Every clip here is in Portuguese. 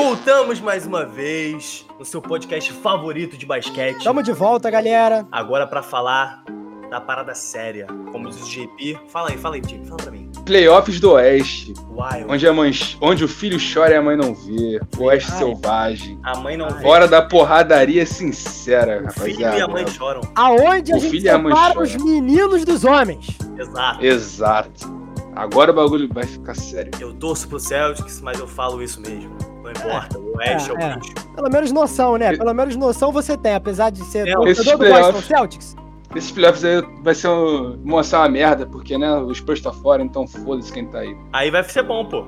Voltamos mais uma vez no seu podcast favorito de basquete. Tamo de volta, galera. Agora pra falar da parada séria, como diz o JP. Fala aí, fala aí, JP, fala pra mim. Playoffs do Oeste, Uai, onde, a mãe, onde o filho chora e a mãe não vê. Oeste Ai. selvagem. a mãe não vê. Hora da porradaria sincera, O filho rapaziada. e a mãe choram. Aonde a O gente filho e a mãe separa choram. os meninos dos homens. Exato. Exato. Agora o bagulho vai ficar sério. Eu torço pro Celtics, mas eu falo isso mesmo. Não importa, o Oeste é, é, o é. bicho. Pelo menos noção, né? Pelo menos noção você tem, apesar de ser É, torcedor do Boston Celtics. Esses playoffs aí vai ser um, mostrar uma merda, porque, né, o Spurs tá fora, então foda-se quem tá aí. Aí vai ser bom, pô.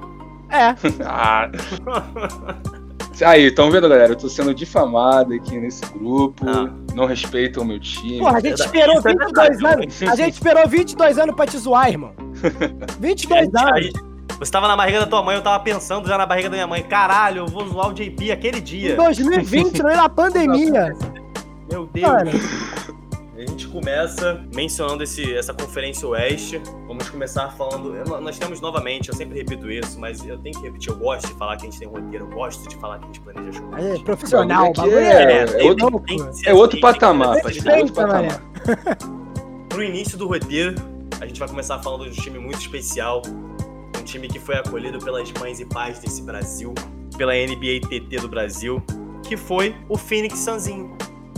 É, Ah. Aí, tão vendo, galera? Eu tô sendo difamado aqui nesse grupo. Ah. Não respeitam o meu time. porra, a gente esperou Isso é 22 verdade, anos. A gente esperou 22 anos pra te zoar, irmão. 22 Gente, anos. Você tava na barriga da tua mãe, eu tava pensando já na barriga da minha mãe. Caralho, eu vou zoar o JP aquele Em dia. 2020, no meio da pandemia. Meu Deus. Mano, A gente começa mencionando esse, essa conferência oeste. Vamos começar falando. Nós temos novamente, eu sempre repito isso, mas eu tenho que repetir. Eu gosto de falar que a gente tem roteiro, eu gosto de falar que a gente planeja as coisas. é profissional, é- é. é tem- outro- É outro assim, patamar, é outro Respeita, patamar. Pro início do roteiro, a gente vai começar falando de um time muito especial. Um time que foi acolhido pelas mães e pais desse Brasil, pela NBA TT do Brasil, que foi o Phoenix Sunzinho,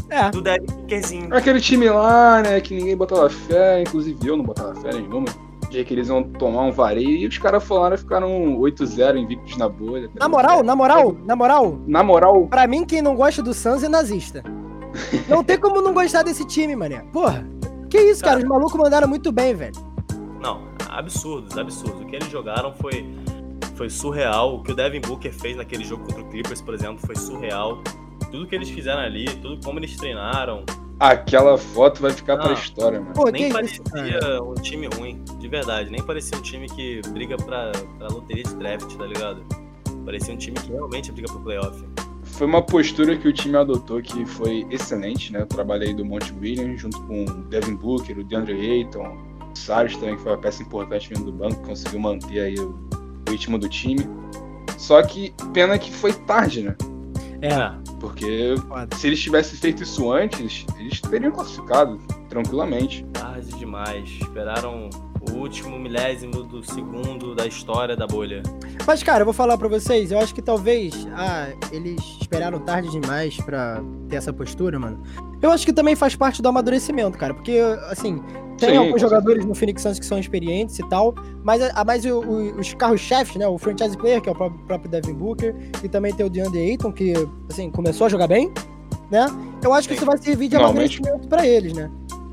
É. do Devin Bookerzinho. Aquele time lá, né, que ninguém botava fé, inclusive eu não botava fé nenhuma. De que eles iam tomar um vareio e os caras falaram e ficaram 8-0 invictos na bolha. Na moral, na moral, na moral, Na moral, pra mim, quem não gosta do Suns é nazista. Não tem como não gostar desse time, mané. Porra. Que isso, cara? Os malucos mandaram muito bem, velho. Absurdos, absurdos. O que eles jogaram foi, foi surreal. O que o Devin Booker fez naquele jogo contra o Clippers, por exemplo, foi surreal. Tudo que eles fizeram ali, tudo como eles treinaram, aquela foto vai ficar pra Ah. história, mano. Pô, nem isso, parecia cara? um time ruim, de verdade. Nem parecia um time que briga pra, pra loteria de draft, tá ligado? Parecia um time que realmente briga pro playoff. Foi uma postura que o time adotou que foi excelente, né? Eu trabalhei do Monte Williams junto com o Devin Booker, o DeAndre Ayton, Salles também, que foi uma peça importante vindo do banco, conseguiu manter aí o, ritmo do time. Só que pena que foi tarde, né? É, Porque se eles tivessem feito isso antes, eles teriam classificado tranquilamente. Tarde demais. Esperaram o último milésimo do segundo da história da bolha. Mas, cara, eu vou falar pra vocês, eu acho que talvez, ah, eles esperaram tarde demais pra ter essa postura, mano. Eu acho que também faz parte do amadurecimento, cara, porque, assim, tem Sim, alguns jogadores no Phoenix Suns que são experientes e tal, mas, a, mas o- o- os carros-chefes, né, o franchise player, que é o próprio, próprio Devin Booker, e também tem o DeAndre Ayton, que, assim, começou a jogar bem, né? Eu acho que Sim. isso vai servir de amadurecimento pra eles, né?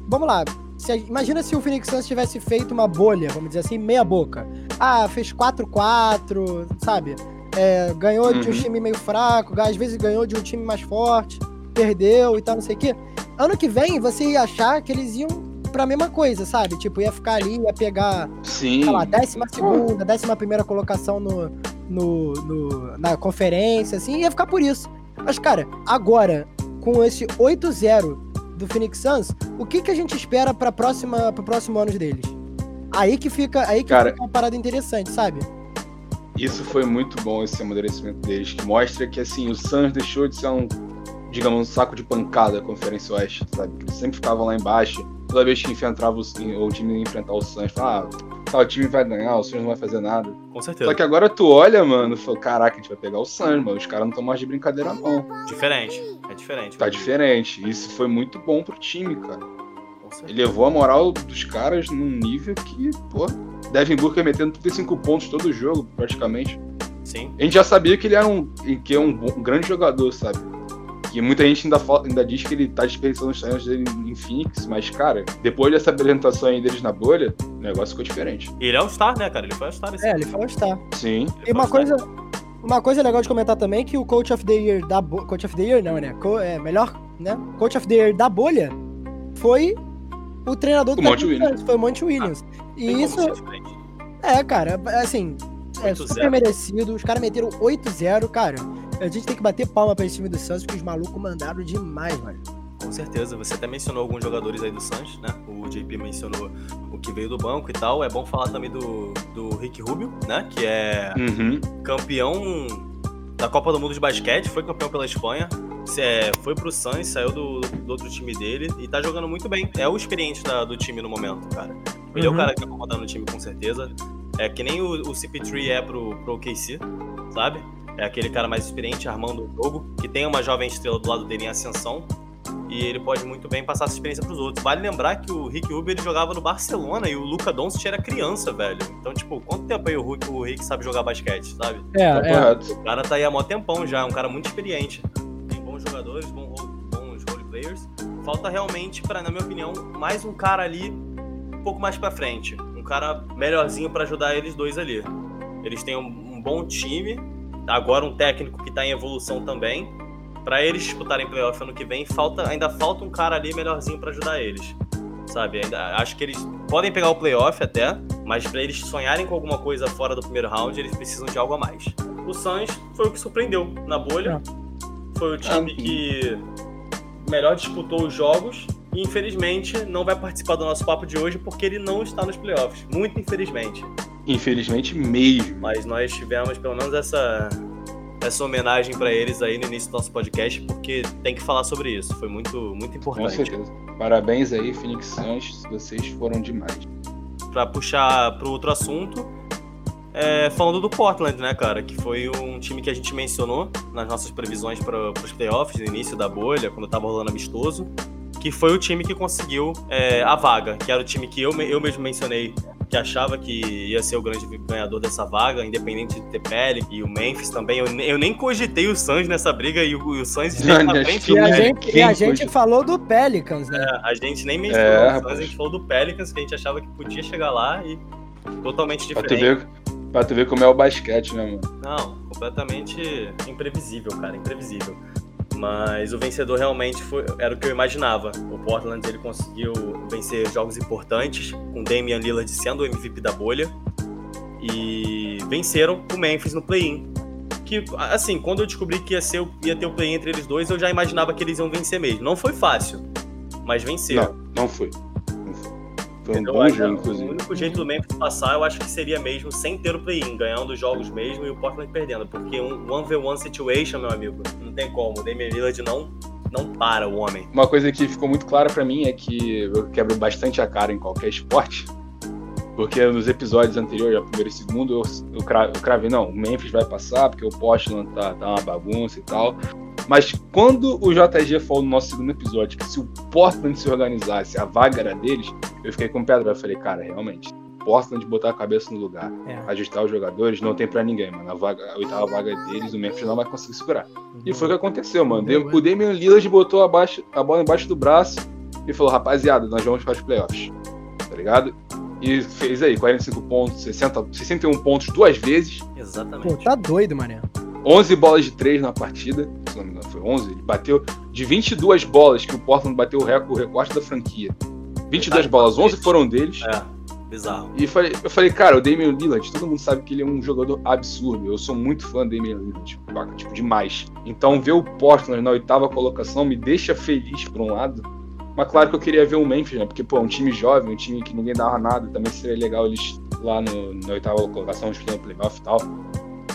Vamos lá. Se imagina se o Phoenix Suns tivesse feito uma bolha, vamos dizer assim, meia boca. Ah, fez 4-4, sabe? É, ganhou de um Uhum. time meio fraco, às vezes ganhou de um time mais forte, perdeu e tal, não sei o quê. Ano que vem, você ia achar que eles iam pra mesma coisa, sabe? Tipo, ia ficar ali, ia pegar, Sim. sei lá, décima segunda, décima primeira colocação no, no, no- na conferência, assim, ia ficar por isso. Mas, cara, agora, com esse 8-0 do Phoenix Suns, o que, que a gente espera para próxima pro próximo ano deles? Aí que fica, aí que Cara- fica uma parada interessante, sabe? Isso foi muito bom, esse amadurecimento deles, que mostra que assim, o Suns deixou de ser um, digamos, um saco de pancada da Conferência Oeste, sabe? Que eles sempre ficavam lá embaixo, toda vez que enfrentava o, o time enfrentar o Suns, falava, ah, tal time vai ganhar, o Suns não vai fazer nada. Com certeza. Só que agora tu olha, mano, e fala, caraca, a gente vai pegar o Suns, mano, os caras não estão mais de brincadeira não. Diferente. É diferente. Tá diferente, isso foi muito bom pro time, cara. Ele levou a moral dos caras num nível que, pô, Devin Booker metendo 35 pontos todo jogo, praticamente. Sim. A gente já sabia que ele era um, que é um, um grande jogador, sabe? E muita gente ainda, fala- ainda diz que ele tá desperdiçando os treinos dele em Phoenix, mas, cara, depois dessa apresentação aí deles na bolha, o negócio ficou diferente. Ele é um star, né, cara? Ele foi um star esse É, ele falou está. Sim. Ele E uma foi um coisa, uma coisa legal de comentar também é que o Coach of the Year da Bo- Coach of the Year não, né? Co- é melhor, né? Coach of the Year da bolha foi o treinador do O Dallas Williams. foi o Monty Williams. Tem e isso é, cara, assim, é 8-0. super merecido. Os caras meteram 8-0, cara. A gente tem que bater palma pra esse time do Santos, porque os malucos mandaram demais, mano. Com certeza. Você até mencionou alguns jogadores aí do Santos, né? O JP mencionou o que veio do banco e tal. É bom falar também do, do Rick Rubio, né? Que é Uhum. campeão da Copa do Mundo de Basquete, foi campeão pela Espanha, é, foi pro Suns, saiu do, do, outro time dele e tá jogando muito bem. É o experiente da, do time no momento, cara. Ele uhum. é o cara que vai comandar no time com certeza. É que nem o, o CP3 é pro, pro OKC, sabe? É aquele cara mais experiente armando o jogo, que tem uma jovem estrela do lado dele em ascensão, e ele pode muito bem passar essa experiência para os outros. Vale lembrar que o Rick Rubio ele jogava no Barcelona e o Luca Doncic era criança, velho. Então, tipo, quanto tempo aí o Rick, o Rick sabe jogar basquete, sabe? É, tá é. O cara tá aí há mó tempão já, é um cara muito experiente. Tem bons jogadores, bons, bons role players. Falta realmente, para na minha opinião, mais um cara ali um pouco mais para frente. Um cara melhorzinho para ajudar eles dois ali. Eles têm um, um bom time, agora um técnico que tá em evolução também para eles disputarem playoff ano que vem, falta, ainda falta um cara ali melhorzinho para ajudar eles. Sabe? Ainda, acho que eles podem pegar o playoff até, mas para eles sonharem com alguma coisa fora do primeiro round, eles precisam de algo a mais. O Suns foi o que surpreendeu na bolha. É. Foi o time que melhor disputou os jogos e infelizmente não vai participar do nosso papo de hoje porque ele não está nos playoffs. Muito infelizmente. Infelizmente mesmo. Mas nós tivemos pelo menos essa essa homenagem para eles aí no início do nosso podcast, porque tem que falar sobre isso. Foi muito, muito importante. Com certeza. Parabéns aí, Phoenix Suns. Vocês foram demais. Para puxar para outro assunto, é, falando do Portland, né, cara? Que foi um time que a gente mencionou nas nossas previsões para os playoffs, no início da bolha, quando tava rolando amistoso. Que foi o time que conseguiu é, a vaga, que era o time que eu, eu mesmo mencionei que achava que ia ser o grande ganhador dessa vaga, independente de ter pele, e o Memphis também. Eu, eu nem cogitei o Suns nessa briga e o, o Suns esteve na frente. E a gente, e a gente falou do Pelicans, né? É, a gente nem mencionou é, o Suns, a gente falou do Pelicans, que a gente achava que podia chegar lá e totalmente diferente. Pra tu ver, pra tu ver como é o basquete, né, mano? Não, completamente imprevisível, cara, imprevisível. Mas o vencedor realmente foi, era o que eu imaginava. O Portland ele conseguiu vencer jogos importantes, com Damian Lillard sendo o MVP da bolha. E venceram o Memphis no play-in. Que, assim, quando eu descobri que ia, ser, ia ter o play entre eles dois, eu já imaginava que eles iam vencer mesmo. Não foi fácil, mas venceram. Não, não foi. Foi um bom jogo, inclusive. O único jeito do Memphis passar, eu acho que seria mesmo sem ter o play-in, ganhando os jogos mesmo e o Portland perdendo. Porque um one-v-one situation, meu amigo, não tem como. O Damian Lillard não, não para o homem. Uma coisa que ficou muito clara para mim é que eu quebro bastante a cara em qualquer esporte. Porque nos episódios anteriores, a primeiro e segundo, eu, eu, cravei, não, o Memphis vai passar, porque o Portland tá, tá uma bagunça e tal. Mas quando o JG falou no nosso segundo episódio que se o Portland se organizasse, a vaga era deles, eu fiquei com pedra. Eu falei, cara, realmente, Portland botar a cabeça no lugar, é. ajustar os jogadores, não tem para ninguém, mano. A, vaga, a oitava vaga é deles, o Memphis não vai conseguir segurar. Uhum. E foi o que aconteceu, mano. O Damian Lillard botou abaixo, a bola embaixo do braço e falou, rapaziada, nós vamos para os playoffs. Tá ligado? E fez aí 45 pontos, 60, 61 pontos duas vezes. Exatamente. Pô, tá doido, mané. 11 bolas de 3 na partida, se não me engano foi 11, ele bateu de 22 bolas que o Portland bateu o recorde, o recorde da franquia. 22 bolas, 11 foram deles. É, bizarro. E falei, eu falei, cara, o Damian Lillard, todo mundo sabe que ele é um jogador absurdo. Eu sou muito fã do Damian Lillard, tipo, tipo demais. Então ver o Portland na oitava colocação me deixa feliz por um lado. Mas claro que eu queria ver o Memphis, né? Porque, pô, é um time jovem, um time que ninguém dava nada, também seria legal eles lá no, na oitava colocação, disputando playoff e tal.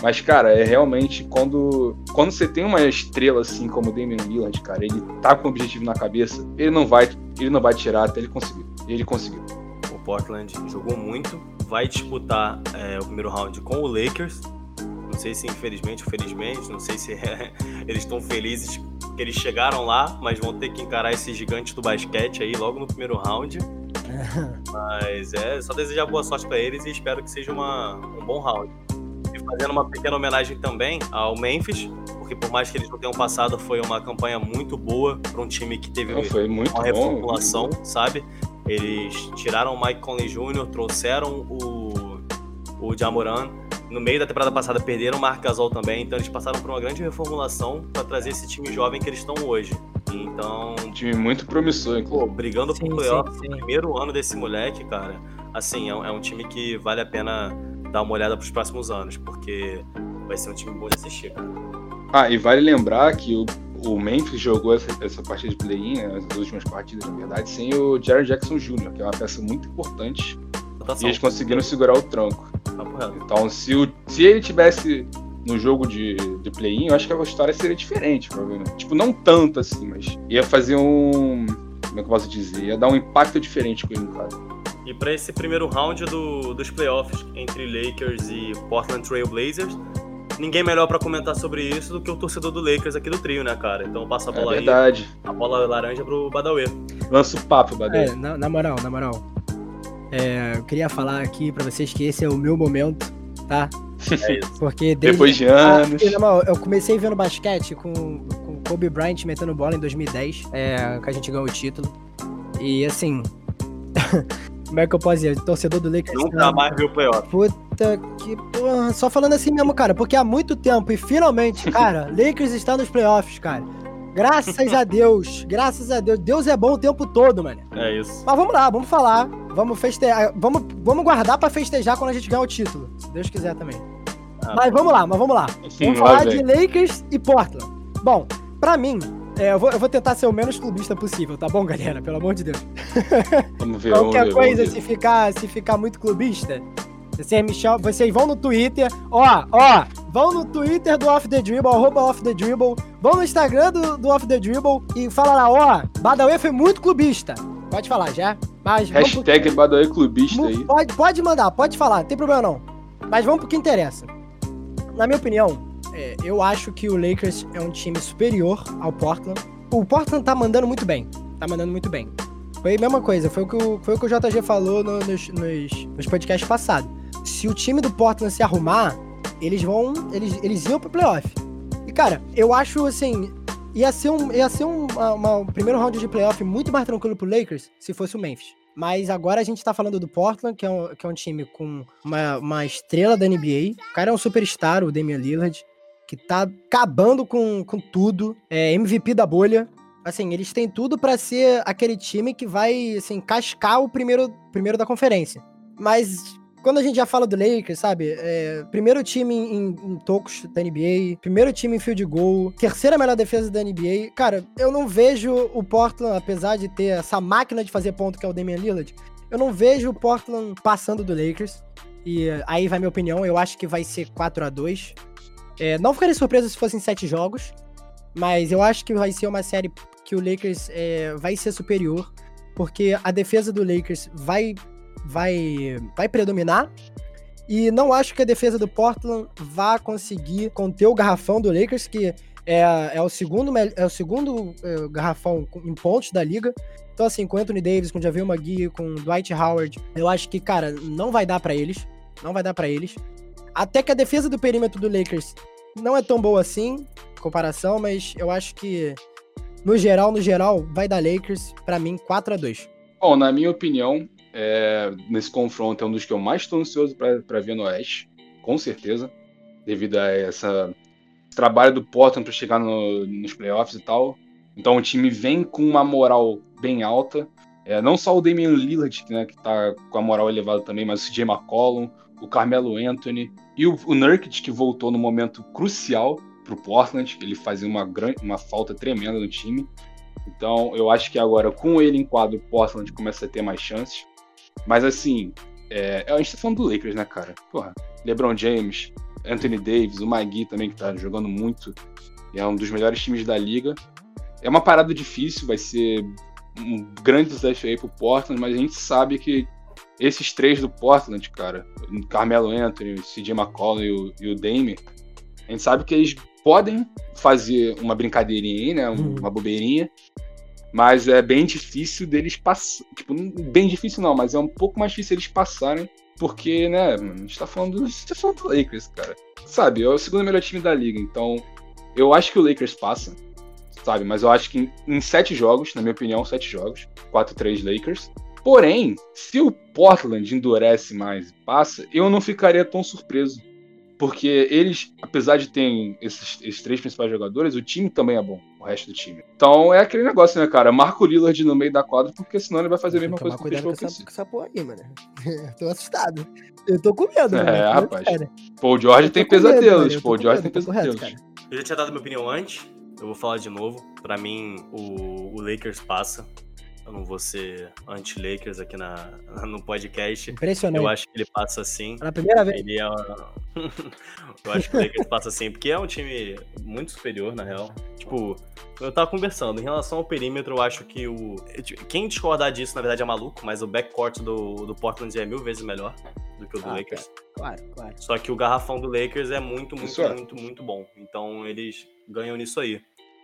Mas, cara, é realmente quando, quando você tem uma estrela assim como o Damian Lillard, cara, ele tá com o objetivo na cabeça, ele não vai, ele não vai tirar até ele conseguir. Ele conseguiu. O Portland jogou muito, vai disputar é, o primeiro round com o Lakers. Não sei se infelizmente ou felizmente, não sei se é, eles estão felizes que eles chegaram lá, mas vão ter que encarar esse gigante do basquete aí logo no primeiro round. mas é só desejar boa sorte para eles e espero que seja uma, um bom round fazendo uma pequena homenagem também ao Memphis, porque por mais que eles não tenham passado, foi uma campanha muito boa para um time que teve uma reformulação, bom. sabe? Eles tiraram o Mike Conley Jr., trouxeram o, o Jamoran. No meio da temporada passada perderam o Marc Gasol também, então eles passaram por uma grande reformulação para trazer esse time jovem que eles estão hoje. Então. Um time muito promissor, inclusive. Pô, brigando sim, por playoff no primeiro ano desse moleque, cara. Assim, é um, é um time que vale a pena dar uma olhada para os próximos anos, porque vai ser um time bom de assistir. Ah, e vale lembrar que o, o Memphis jogou essa, essa partida de play-in, né, as últimas partidas, na verdade, sem o Jared Jackson Jr., que é uma peça muito importante. E eles conseguiram segurar o tranco. Então, se, o, se ele tivesse no jogo de, de play-in, eu acho que a história seria diferente, provavelmente. Tipo, não tanto assim, mas ia fazer um. Como é que eu posso dizer? Ia dar um impacto diferente com ele, cara. E para esse primeiro round do, dos playoffs entre Lakers e Portland Trail Blazers, ninguém melhor para comentar sobre isso do que o torcedor do Lakers aqui do trio, né, cara? Então passa a bola é verdade. aí. A bola laranja pro Badawê. Lança o papo, Badawê. É, na, na moral, na moral. É, eu queria falar aqui para vocês que esse é o meu momento, tá? É. Porque desde, Depois de anos. Ah, eu comecei vendo basquete com, com Kobe Bryant metendo bola em 2010, é, que a gente ganhou o título. E assim. Como é que eu posso dizer? Torcedor do Lakers. Nunca mais viu o playoff. Puta que porra. Só falando assim mesmo, cara. Porque há muito tempo e finalmente, cara, Lakers está nos playoffs, cara. Graças a Deus. Graças a Deus. Deus é bom o tempo todo, mano. É isso. Mas vamos lá, vamos falar. Vamos festejar. Vamos, vamos guardar pra festejar quando a gente ganhar o título. Se Deus quiser também. Ah. Mas vamos lá, mas vamos lá. Vamos Lá falar de Lakers e Portland. Bom, pra mim, é, eu, vou, eu vou tentar ser o menos clubista possível, tá bom, galera? Pelo amor de Deus. Vamos ver, vamos Qualquer ver. coisa, vamos se ver. ficar, se ficar muito clubista, vocês, me chamam, vocês vão no Twitter, ó, ó, vão no Twitter do Off The Dribble, arroba Off The Dribble, vão no Instagram do, do Off The Dribble e fala lá, ó, Badawi foi muito clubista. Pode falar já, mas vamos pro- Hashtag Badawi Clubista aí. Pode, pode mandar, pode falar, não tem problema não. Mas vamos pro que interessa. Na minha opinião, é, eu acho que o Lakers é um time superior ao Portland. O Portland tá mandando muito bem. Tá mandando muito bem. Foi a mesma coisa, foi o que o, foi o, que o JG falou no- nos, nos, nos podcasts passados. Se o time do Portland se arrumar, eles vão. Eles, eles iam pro playoff. E, cara, eu acho assim. Ia ser um, ia ser um, uma- uma- um primeiro round de playoff muito mais tranquilo pro Lakers se fosse o Memphis. Mas agora a gente tá falando do Portland, que é um, que é um time com uma, uma estrela da NBA. O cara é um superstar, o Damian Lillard, que tá acabando com, com tudo. É MVP da bolha. Assim, eles têm tudo pra ser aquele time que vai, assim, cascar o primeiro, primeiro da conferência. Mas quando a gente já fala do Lakers, sabe? É, primeiro time em, em tocos da NBA, primeiro time em field goal, terceira melhor defesa da NBA. Cara, eu não vejo o Portland, apesar de ter essa máquina de fazer ponto que é o Damian Lillard, eu não vejo o Portland passando do Lakers. E eh, aí vai minha opinião, eu acho que vai ser 4 a 2 é, Não ficaria surpreso se fossem 7 jogos, mas eu acho que vai ser uma série que o Lakers é, vai ser superior, porque a defesa do Lakers vai, vai, vai predominar. E não acho que a defesa do Portland vá conseguir conter o garrafão do Lakers, que é, é o segundo, é o segundo é, garrafão em pontos da liga. Então, assim, com Anthony Davis, com Javier McGee, com Dwight Howard, eu acho que, cara, não vai dar pra eles. Não vai dar pra eles. Até que a defesa do perímetro do Lakers não é tão boa assim, comparação, mas eu acho que, no geral, no geral, vai dar Lakers, pra mim, 4 a 2 Bom, na minha opinião, é, nesse confronto é um dos que eu mais estou ansioso para ver no Oeste, com certeza, devido a essa trabalho do Portland para chegar no- nos playoffs e tal. Então o time vem com uma moral bem alta. É, não só o Damian Lillard, né, que tá com a moral elevada também, mas o CJ McCollum, o Carmelo Anthony e o, o Nurkic, que voltou no momento crucial pro Portland. Ele fazia uma, grande, uma falta tremenda no time. Então, eu acho que agora, com ele em quadro, o Portland começa a ter mais chances. Mas, assim, é, a gente tá falando do Lakers, né, cara? Porra, LeBron James, Anthony Davis, o Magui também, que tá jogando muito. É um dos melhores times da liga. É uma parada difícil, vai ser um grande desafio aí pro Portland, mas a gente sabe que esses três do Portland, cara, o Carmelo Anthony, o CJ McCollum e o, e o Dame, a gente sabe que eles podem fazer uma brincadeirinha aí, né? Uhum. Uma bobeirinha. Mas é bem difícil deles passarem. Tipo, bem difícil não, mas é um pouco mais difícil eles passarem. Porque, né, a gente tá falando, a gente tá falando do Lakers, cara. Sabe, é o segundo melhor time da liga. Então, eu acho que o Lakers passa. Sabe, mas eu acho que em, em sete jogos, na minha opinião, sete jogos. 4-3 Lakers. Porém, se o Portland endurece mais e passa, eu não ficaria tão surpreso. Porque eles, apesar de terem esses, esses três principais jogadores, o time também é bom, o resto do time. Então é aquele negócio, né, cara? Marca o Lillard no meio da quadra, porque senão ele vai fazer a mesma coisa que cuidado fez com com o essa, com essa porra aí, mano. Eu tô assustado. Eu tô com medo, É, mano. rapaz. Sério. Paul George tem medo, pesadelos, tô Paul George medo, tem correto, pesadelos. cara. Eu já tinha dado minha opinião antes, eu vou falar de novo. Pra mim, o, o Lakers passa. Eu não vou ser anti-Lakers aqui na, no podcast. Impressionante. Eu acho que ele passa assim. Na primeira vez. Ele é. eu acho que o Lakers passa assim, porque é um time muito superior, na real. Tipo, eu tava conversando, em relação ao perímetro, eu acho que o. Quem discordar disso, na verdade, é maluco, mas o backcourt do, do Portland é mil vezes melhor do que o do Ah, Lakers. Claro, claro. Só que o garrafão do Lakers é muito, muito, é. muito, muito bom. Então eles ganham nisso aí.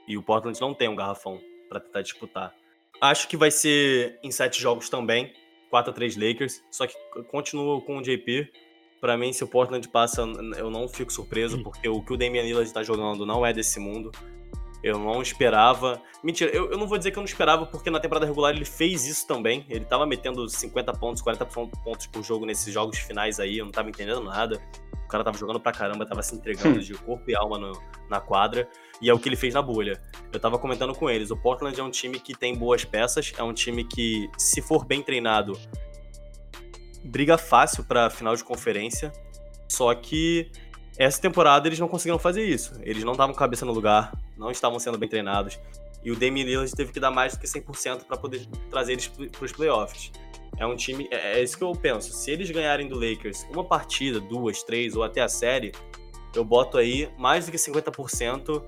E o Portland não tem um garrafão pra tentar disputar. Acho que vai ser em sete jogos também. 4 a 3 Lakers. Só que continuo com o JP. Pra mim, se o Portland passa, eu não fico surpreso, porque o que o Damian Lillard tá jogando não é desse mundo. Eu não esperava. Mentira, eu, eu não vou dizer que eu não esperava, porque na temporada regular ele fez isso também. Ele tava metendo 50 pontos, 40 pon- pontos por jogo nesses jogos finais aí, eu não tava entendendo nada. O cara tava jogando pra caramba, tava se entregando de corpo e alma no- na quadra. E é o que ele fez na bolha. Eu tava comentando com eles, o Portland é um time que tem boas peças, é um time que, se for bem treinado, briga fácil pra final de conferência. Só que essa temporada eles não conseguiram fazer isso. Eles não estavam com a cabeça no lugar, não estavam sendo bem treinados. E o Damian Lillard teve que dar mais do que 100% para poder trazer eles para os playoffs. É um time, é, é isso que eu penso. Se eles ganharem do Lakers uma partida, duas, três ou até a série, eu boto aí mais do que 50%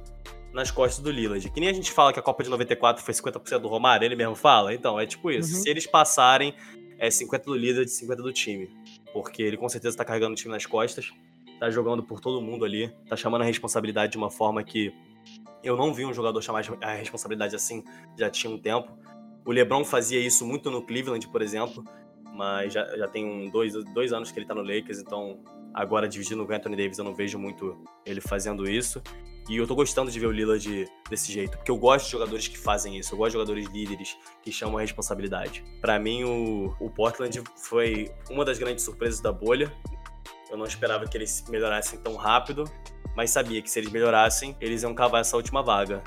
nas costas do Lillard. Que nem a gente fala que a Copa de 94 foi 50% do Romário, ele mesmo fala. Então, é tipo isso. Uhum. Se eles passarem, é 50 do Lillard e 50 do time. Porque ele com certeza tá carregando o time nas costas, tá jogando por todo mundo ali, tá chamando a responsabilidade de uma forma que eu não vi um jogador chamar a responsabilidade assim já tinha um tempo. O LeBron fazia isso muito no Cleveland, por exemplo, mas já, já tem um, dois, dois anos que ele tá no Lakers, então agora dividindo com Anthony Davis eu não vejo muito ele fazendo isso. E eu tô gostando de ver o Lillard desse jeito, porque eu gosto de jogadores que fazem isso, eu gosto de jogadores líderes que chamam a responsabilidade. Pra mim, o, o Portland foi uma das grandes surpresas da bolha. Eu não esperava que eles melhorassem tão rápido, mas sabia que se eles melhorassem, eles iam cavar essa última vaga.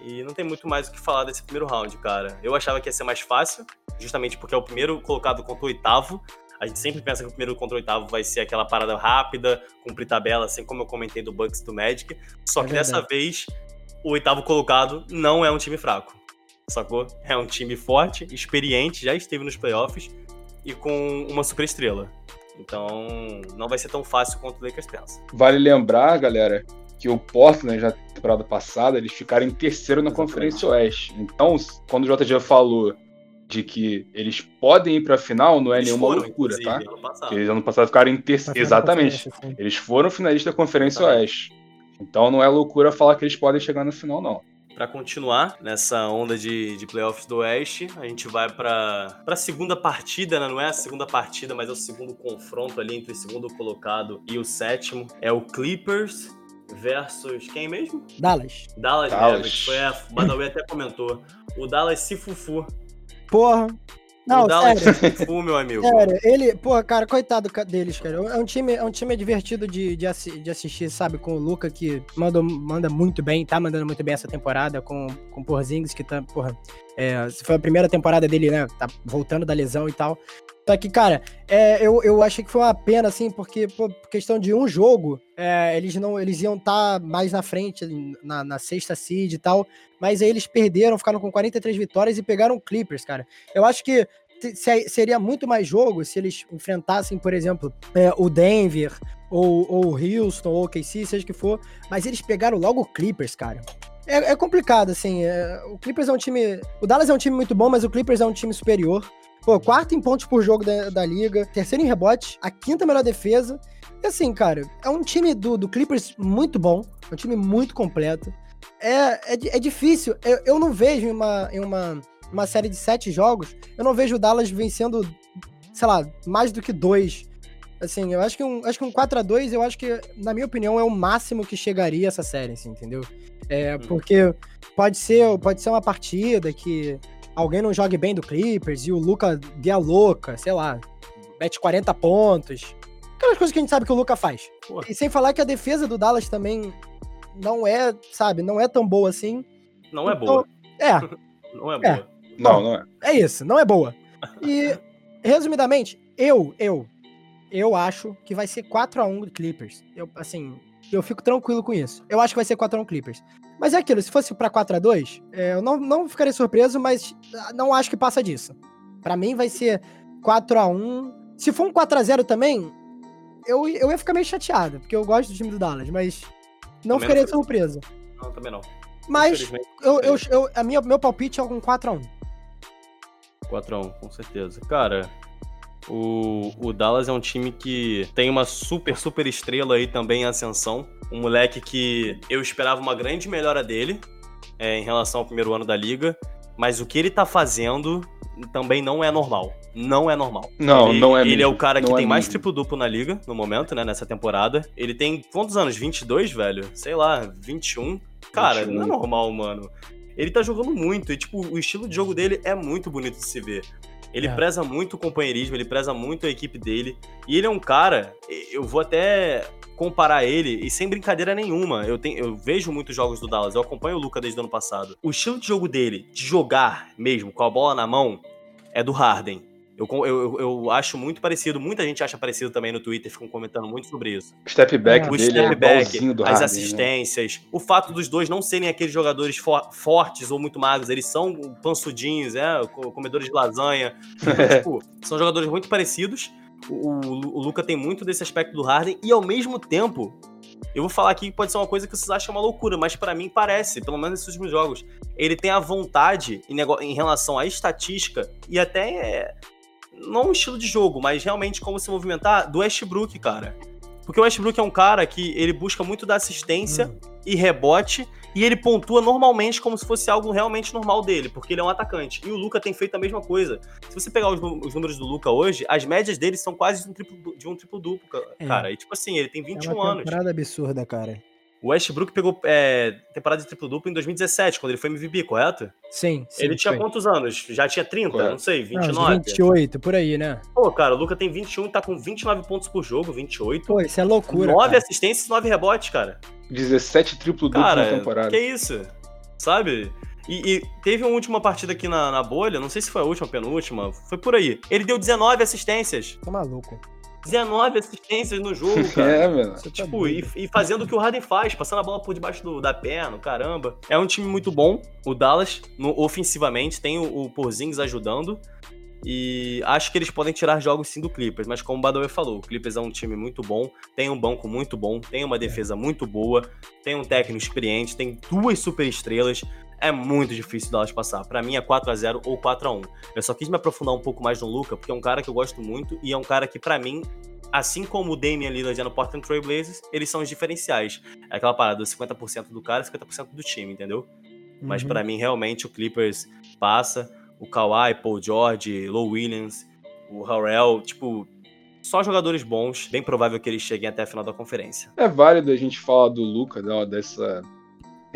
E não tem muito mais o que falar desse primeiro round, cara. Eu achava que ia ser mais fácil, justamente porque é o primeiro colocado contra o oitavo. A gente sempre pensa que o primeiro contra o oitavo vai ser aquela parada rápida, cumprir tabela, assim como eu comentei do Bucks do Magic. Só É que dessa vez, o oitavo colocado não é um time fraco. Sacou? É um time forte, experiente, já esteve nos playoffs e com uma super estrela. Então, não vai ser tão fácil quanto o Lakers pensa. Vale lembrar, galera, que o Portland, já na temporada passada, eles ficaram em terceiro na Exatamente. Conferência Oeste. Então, quando o JJ falou de que eles podem ir pra final, não é Eles nenhuma foram, loucura, tá? ano. Porque eles ano passado ficaram em terceiro. Exatamente. Eles foram finalistas da Conferência Exatamente. Oeste. Então não é loucura falar que eles podem chegar na final, não. Pra continuar nessa onda de, de playoffs do Oeste, a gente vai pra, pra segunda partida, né? Não é a segunda partida, mas é o segundo confronto ali entre o segundo colocado e o sétimo. É o Clippers versus quem mesmo? Dallas. Dallas, Dallas. Mavericks. Foi a o Badawi até comentou. O Dallas se fufu. Porra. Não, o Dallas sério. fufu, meu amigo. Sério, ele, porra, cara, coitado deles, cara. É um time, é um time divertido de, de, assi- de assistir, sabe? Com o Luca, que manda, manda muito bem, tá mandando muito bem essa temporada, com, com o Porzingis, que tá, porra, é, foi a primeira temporada dele, né? Tá voltando da lesão e tal. Só que, cara, é, eu, eu achei que foi uma pena, assim, porque, por questão de um jogo, é, eles não eles iam estar mais na frente, na, na sexta seed e tal, mas aí eles perderam, ficaram com 43 vitórias e pegaram o Clippers, cara. Eu acho que seria muito mais jogo se eles enfrentassem, por exemplo, é, o Denver, ou, ou o Houston, ou o KC, seja que for, mas eles pegaram logo o Clippers, cara. É, é complicado, assim. é, o Clippers é um time. O Dallas é um time muito bom, mas o Clippers é um time superior. Pô, quarto em pontos por jogo da, da liga, terceiro em rebote, a quinta melhor defesa. E assim, cara, é um time do, do Clippers muito bom, é um time muito completo. É, é, é difícil, eu, eu não vejo em uma, em uma, uma série de sete jogos, eu não vejo o Dallas vencendo, sei lá, mais do que dois. Assim, eu acho que um, acho que um 4 a 2 eu acho que, na minha opinião, é o máximo que chegaria essa série, assim, entendeu? É, porque pode ser, pode ser uma partida que alguém não jogue bem do Clippers e o Luca dê a louca, sei lá, mete 40 pontos. Aquelas coisas que a gente sabe que o Luca faz. Pô. E sem falar que a defesa do Dallas também não é, sabe, não é tão boa assim. Não é Então, boa. É, Não é É. boa. Não, não é. é isso, não é boa. E, resumidamente, eu, eu, eu acho que vai ser 4 a 1 do Clippers. Eu, assim, Eu fico tranquilo com isso. Eu acho que vai ser 4x1 Clippers. Mas é aquilo, se fosse pra 4x2, é, eu não, não ficaria surpreso, mas ah, não acho que passa disso. Pra mim vai ser 4x1. Se for um 4x0 também, eu, eu ia ficar meio chateado, porque eu gosto do time do Dallas, mas não Também ficaria não surpreso. Não, também não. Mas eu, eu, eu, a minha, meu palpite é um 4x1. 4x1, com certeza. Cara, o, o Dallas é um time que tem uma super, super estrela aí também em ascensão. Um moleque que eu esperava uma grande melhora dele é, em relação ao primeiro ano da liga. Mas o que ele tá fazendo também não é normal. Não é normal. Não, ele, não é Ele é mesmo. o cara que Não é tem mais mesmo. triplo-duplo na liga, no momento, né? Nessa temporada. Ele tem quantos anos? 22, velho? Sei lá, 21. Cara, 21. não é normal, mano. Ele tá jogando muito e, tipo, o estilo de jogo dele é muito bonito de se ver. Ele É. preza muito o companheirismo, ele preza muito a equipe dele. E ele é um cara, eu vou até comparar ele, e sem brincadeira nenhuma. Eu, tenho, eu vejo muitos jogos do Dallas, eu acompanho o Luca desde o ano passado. O estilo de jogo dele, de jogar mesmo, com a bola na mão, é do Harden. Eu, eu, eu- acho muito parecido, muita gente acha parecido também no Twitter, ficam comentando muito sobre isso. O step back É, O step é back, as Harden, né? assistências, o fato dos dois não serem aqueles jogadores for- fortes ou muito magros, eles são pansudinhos, é, co- comedores de lasanha. Então, tipo, são jogadores muito parecidos. O, o- o Luca tem muito desse aspecto do Harden e ao mesmo tempo, eu vou falar aqui que pode ser uma coisa que vocês acham uma loucura, mas pra mim parece, pelo menos nesses últimos jogos, ele tem a vontade em, em relação à estatística e até é, não um estilo de jogo, mas realmente como se movimentar do Westbrook, cara. Porque o Westbrook é um cara que ele busca muito da assistência e rebote, e ele pontua normalmente como se fosse algo realmente normal dele, porque ele é um atacante. E o Luca tem feito a mesma coisa. Se você pegar os, os números do Luca hoje, as médias dele são quase de um triplo, de um triplo duplo, É. cara. E tipo assim, ele tem É 21 uma anos. absurda, cara. O Westbrook pegou é, temporada de triplo duplo em 2017, quando ele foi MVP, correto? Sim, sim. ele tinha foi. quantos anos? Já tinha 30? Correto. Não sei, Ah, uns 29? 28, por aí, né? Pô, cara, o Luca tem 21, tá com 29 pontos por jogo, 28. Pô, isso é loucura. 9 cara. assistências e 9 rebotes, cara. 17 triplo duplo na Cara, temporada. que isso? Sabe? E, e teve uma última partida aqui na, na bolha, não sei se foi a última, penúltima, foi por aí. Ele deu 19 assistências. Tá maluco. 19 assistências no jogo, cara. É, mano. Você tá Tipo, e, doido. e fazendo o que o Harden faz, passando a bola por debaixo do- da perna, caramba. É um time muito bom. O Dallas, no- ofensivamente, tem o, o Porzingis ajudando. E acho que eles podem tirar jogos sim do Clippers. Mas como o Badawi falou, o Clippers é um time muito bom, tem um banco muito bom, tem uma defesa muito boa, tem um técnico experiente, tem duas super estrelas. É muito difícil o Dallas passar. Pra mim é 4 a 0 ou 4 a 1 Eu só quis me aprofundar um pouco mais no Luca, porque é um cara que eu gosto muito e é um cara que, pra mim, assim como o Damian Lillard é no Portland Trail Blazers, eles são os diferenciais. É aquela parada, 50% do cara e 50% do time, entendeu? Mas Uhum. pra mim, realmente, o Clippers passa. O Kawhi, Paul George, Low Williams, o Harrell, tipo, só jogadores bons. Bem provável que eles cheguem até a final da conferência. É válido a gente falar do Luca, né, dessa.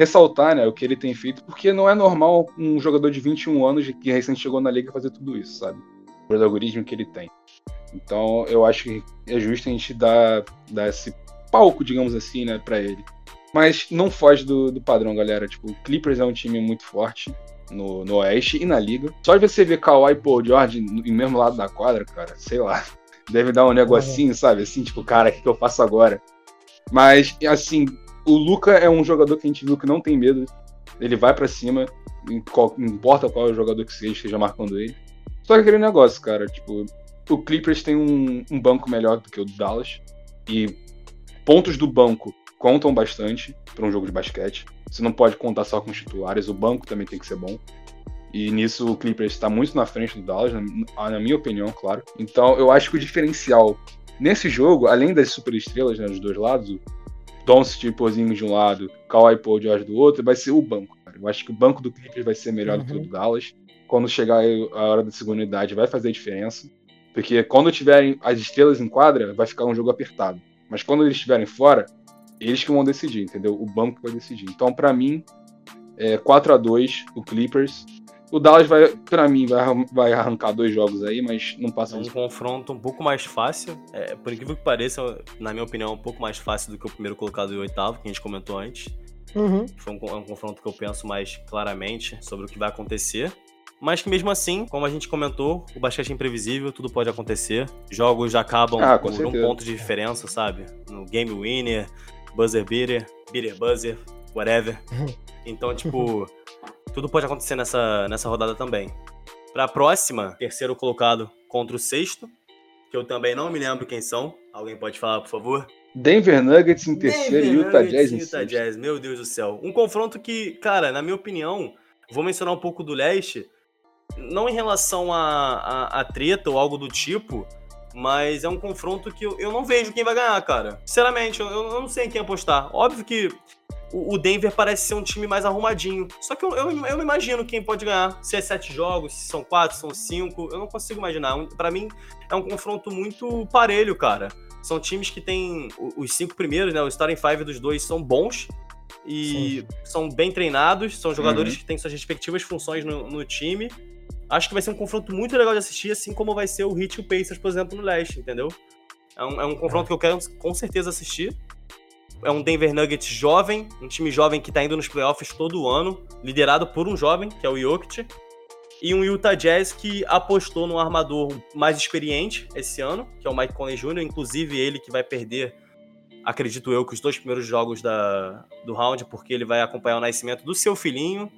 Ressaltar né, o que ele tem feito, porque não é normal um jogador de 21 anos que recém chegou na liga fazer tudo isso, sabe? O protagonismo que ele tem. Então eu acho que é justo a gente dar, dar esse palco, digamos assim, né, pra ele. Mas não foge do, do padrão, galera. Tipo, o Clippers é um time muito forte no, no Oeste e na Liga. Só de você ver Kawhi e Paul George no no mesmo lado da quadra, cara, sei lá. Deve dar um negocinho, sabe? Assim, tipo, cara, o que, que eu faço agora? Mas, assim, o Luca é um jogador que a gente viu que não tem medo. Ele vai pra cima, qual- não importa qual é jogador que seja, esteja marcando ele. Só que aquele negócio, cara, tipo, o Clippers tem um, um banco melhor do que o do Dallas. E pontos do banco contam bastante para um jogo de basquete. Você não pode contar só com os titulares, o banco também tem que ser bom. E nisso o Clippers está muito na frente do Dallas, na, minha opinião, claro. Então eu acho que o diferencial nesse jogo, além das superestrelas né, dos dois lados, Doncic e Porzingis de um lado, Kawhi Paul George do outro, vai ser o banco. Cara. Eu acho que o banco do Clippers vai ser melhor do que o Uhum. do Dallas. Quando chegar a hora da segunda unidade, vai fazer diferença. Porque quando tiverem as estrelas em quadra, vai ficar um jogo apertado. Mas quando eles estiverem fora, eles que vão decidir, entendeu? O banco vai decidir. Então, pra mim, é 4 a 2 o Clippers. O Dallas vai, para mim, vai, vai arrancar dois jogos aí, mas não passa É um disso. confronto um pouco mais fácil. É, por incrível que pareça, na minha opinião, é um pouco mais fácil do que o primeiro colocado e o oitavo, que a gente comentou antes. Uhum. Foi um, é um confronto que eu penso mais claramente sobre o que vai acontecer. Mas que mesmo assim, como a gente comentou, o basquete é imprevisível, tudo pode acontecer. Jogos já acabam Ah, com por um ponto de diferença, sabe? No game winner. buzzer beater, beater buzzer, whatever. Então, tipo, tudo pode acontecer nessa, nessa rodada também. Pra próxima, terceiro colocado contra o sexto, que eu também não me lembro quem são. Alguém pode falar, por favor? Denver Nuggets em terceiro e Utah Jazz em Utah sexto. Jazz, meu Deus do céu. Um confronto que, cara, na minha opinião, vou mencionar um pouco do leste, não em relação a, a, a treta ou algo do tipo, mas é um confronto que eu, eu não vejo quem vai ganhar, cara. Sinceramente, eu, eu não sei em quem apostar. Óbvio que o, Denver parece ser um time mais arrumadinho. Só que eu, eu, eu não imagino quem pode ganhar. Se é sete jogos, se são quatro, se são cinco. Eu não consigo imaginar. Um, Pra mim, é um confronto muito parelho, cara. São times que têm. Os cinco primeiros, né? O starting five dos dois são bons. E são bem treinados. São jogadores que têm suas respectivas funções no, no time. Acho que vai ser um confronto muito legal de assistir, assim como vai ser o Heat e o Pacers, por exemplo, no leste, entendeu? É um, é um confronto que eu quero com certeza assistir. É um Denver Nuggets jovem, um time jovem que tá indo nos playoffs todo ano, liderado por um jovem, que é o Jokic. E um Utah Jazz que apostou num armador mais experiente esse ano, que é o Mike Conley Jr., inclusive ele que vai perder, acredito eu, que os dois primeiros jogos da, do round, porque ele vai acompanhar o nascimento do seu filhinho.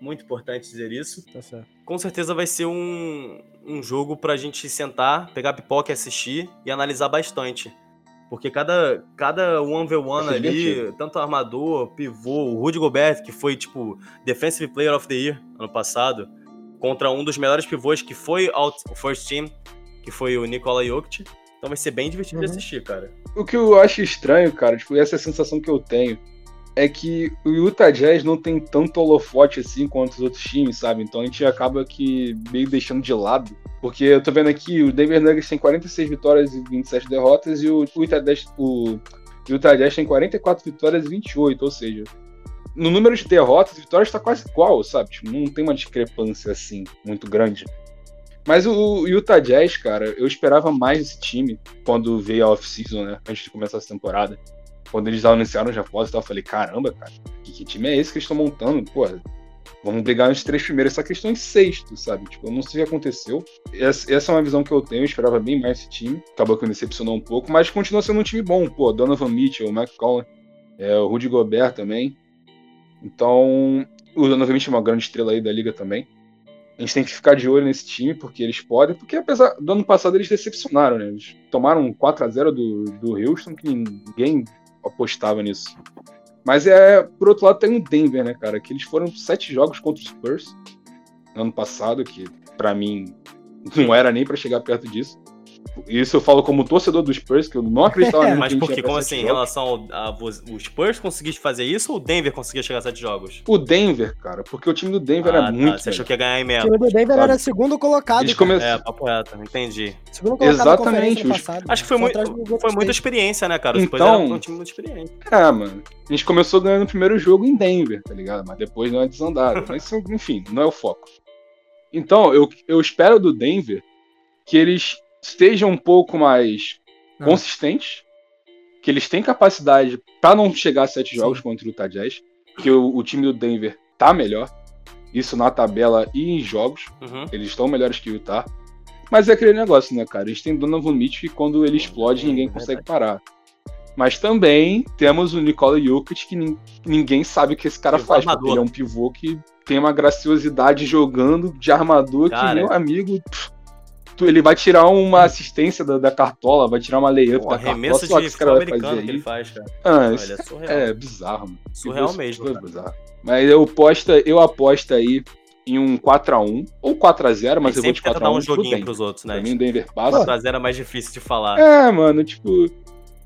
Muito importante dizer isso Tá certo. com certeza vai ser um, um jogo pra gente sentar, pegar pipoca e assistir e analisar bastante. Porque cada, cada 1v1 Vai ser ali, divertido. tanto armador, pivô, o Rudy Gobert, que foi, tipo, Defensive Player of the Year ano passado, contra um dos melhores pivôs que foi ao First Team, que foi o Nikola Jokic. Então vai ser bem divertido de Uhum. assistir, cara. O que eu acho estranho, cara, tipo, essa é a sensação que eu tenho, é que o Utah Jazz não tem tanto holofote assim quanto os outros times, sabe? Então a gente acaba que meio deixando de lado. Porque eu tô vendo aqui, o Denver Nuggets tem 46 vitórias e 27 derrotas, e o Utah Jazz, o Utah Jazz tem 44 vitórias e 28, ou seja, no número de derrotas, vitórias tá quase igual, sabe? Tipo, não tem uma discrepância assim muito grande. Mas o Utah Jazz, cara, eu esperava mais desse time quando veio a off-season, né? Antes de começar essa temporada. Quando eles anunciaram e tal, eu falei, caramba, cara, que, que time é esse que eles estão montando? Pô, vamos brigar nos três primeiros, só que eles estão em sexto, sabe? Tipo, eu não sei o que aconteceu. Essa, essa é uma visão que eu tenho, eu esperava bem mais esse time. Acabou que me decepcionou um pouco, mas continua sendo um time bom. Pô, Donovan Mitchell, o McCollum, é, o Rudy Gobert também. Então, o Donovan Mitchell é uma grande estrela aí da liga também. A gente tem que ficar de olho nesse time, porque eles podem. Porque apesar do ano passado eles decepcionaram, né? Eles tomaram um 4x0 do, do Houston, que ninguém apostava nisso. Mas é, por outro lado, tem o Denver, né, cara? Que eles foram sete jogos contra os Spurs no ano passado, que pra mim não era nem pra chegar perto disso. Isso eu falo como torcedor dos Spurs, que eu não acreditava mesmo Mas por ia que? pra Como assim? Em jogos. relação ao o Spurs conseguisse fazer isso ou o Denver conseguia chegar a sete jogos? O Denver, cara, porque o time do Denver Ah, era tá, muito. Você achou que ia ganhar em O menos? time do Denver Sabe? era segundo colocado. Eles começaram. É, papo reto, entendi. Segundo colocado Exatamente, os- passado. Acho que foi, muito, do foi muita experiência, né, cara? Então- um time muito experiente. É, mano. A gente começou ganhando o primeiro jogo em Denver, tá ligado? Mas depois não é desandado. Mas, isso, enfim, não é o foco. Então, eu, eu espero do Denver que eles estejam um pouco mais Ah. consistentes, que eles têm capacidade pra não chegar a sete Sim. jogos contra o Utah Jazz, que o, o time do Denver tá melhor. Isso na tabela e em jogos. Uhum. Eles estão melhores que o Utah. Mas é aquele negócio, né, cara? Eles têm Donovan Mitchell e quando ele explode, ninguém consegue parar. Mas também temos o Nikola Jokic, que nin- ninguém sabe o que esse cara Pivô faz, porque ele é um pivô que tem uma graciosidade jogando de armador Cara. que, meu amigo, pff, ele vai tirar uma assistência da, da cartola, vai tirar uma layup Pô, da cartola, que de esse cara vai fazer que ele faz, cara. Ah, Olha, isso é surreal. é bizarro, mano. Surreal mesmo, pivô é cara. bizarro. Mas eu aposto, eu aposto aí em um 4x1 ou 4x0, mas eu vou de sempre tenta dar 4x1 um joguinho pros outros, né? Pra mim o Denver passa. 4x0 é mais difícil de falar. É, mano, tipo.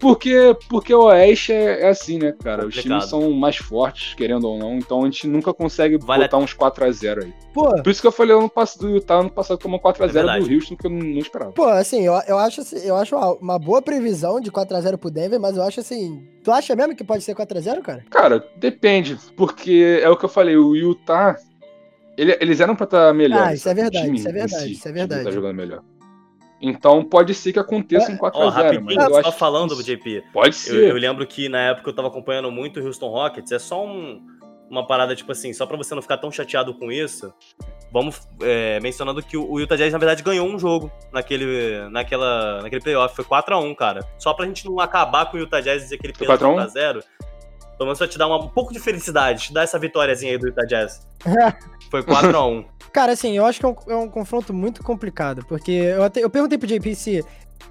Porque, porque o Oeste é, é assim, né, cara? Os times são mais fortes, querendo ou não, então a gente nunca consegue Vale botar uns 4x0 aí. Pô, Por isso que eu falei ano passado do Utah, ano passado tomou É 4x0 verdade. do Houston, que eu não, não esperava. pô, assim, eu, eu acho, assim, eu acho uma, uma boa previsão de 4x0 pro Denver, mas eu acho assim. Tu acha mesmo que pode ser 4x0, cara? Cara, depende, porque é o que eu falei, o Utah. ele- eles eram pra estar melhor. Ah, isso é verdade, isso é verdade, isso é verdade. Tá jogando melhor. Então pode ser que aconteça um 4x0. Ó, mas rapidinho, eu só acho falando. JP. Pode Eu, ser. eu lembro que na época eu tava acompanhando muito o Houston Rockets. É só um- uma parada, tipo assim, só pra você não ficar tão chateado com isso. Vamos é, mencionando que o Utah Jazz, na verdade, ganhou um jogo naquele, naquela, naquele playoff. Foi 4x1, cara. Só pra gente não acabar com o Utah Jazz e dizer que ele perdeu 4x0. Pelo menos pra te dar uma, um pouco de felicidade, te dar essa vitóriazinha aí do Utah Jazz. Foi 4x1. Cara, assim, eu acho que é um, é um confronto muito complicado, porque eu, até, eu perguntei pro JP se,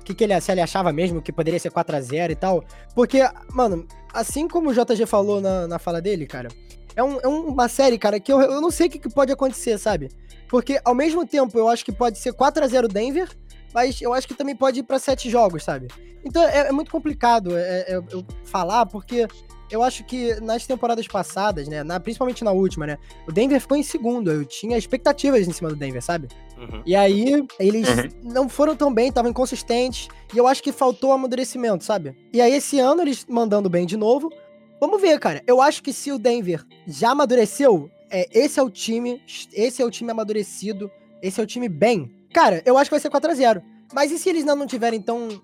que, que ele, se ele achava mesmo que poderia ser 4x0 e tal, porque, mano, assim como o JG falou na, na fala dele, cara, é, um, é uma série, cara, que eu, eu não sei o que, que pode acontecer, sabe? Porque ao mesmo tempo eu acho que pode ser 4 a 0 Denver, mas eu acho que também pode ir para sete jogos, sabe? Então é, é muito complicado é, é, eu falar, porque eu acho que nas temporadas passadas, né, na, principalmente na última, né, o Denver ficou em segundo. Eu tinha expectativas em cima do Denver, sabe? Uhum. E aí eles uhum. não foram tão bem, estavam inconsistentes, e eu acho que faltou amadurecimento, sabe? E aí esse ano eles mandando bem de novo. Vamos ver, cara. Eu acho que se o Denver já amadureceu, é, esse é o time, esse é o time amadurecido, esse é o time bem. Cara, eu acho que vai ser 4 a 0 Mas e se eles ainda não tiverem tão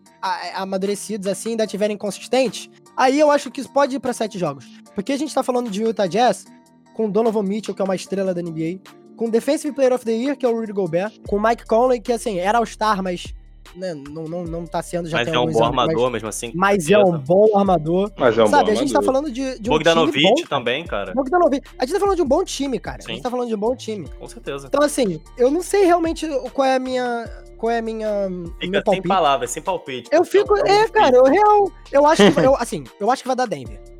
amadurecidos assim, ainda tiverem consistentes? Aí eu acho que isso pode ir para sete jogos. Porque a gente tá falando de Utah Jazz com Donovan Mitchell, que é uma estrela da NBA, com Defensive Player of the Year, que é o Rudy Gobert, com Mike Conley, que assim, era All-Star, mas né, não, não, não tá sendo já mas tem é um bom anos, armador mas, mesmo assim. Mas é um bom armador. Mas é um Sabe, bom a gente tá falando de, de um Bogdanovic time bom, também, cara. Bogdanovic. A gente tá falando de um bom time, cara. Sim. A gente tá falando de um bom time. Com certeza. Então, assim, eu não sei realmente qual é a minha qual é a minha. Fica sem palavras, sem palpite. Eu fico. É, cara, eu real. Eu acho que. eu, assim, eu acho que vai dar Denver.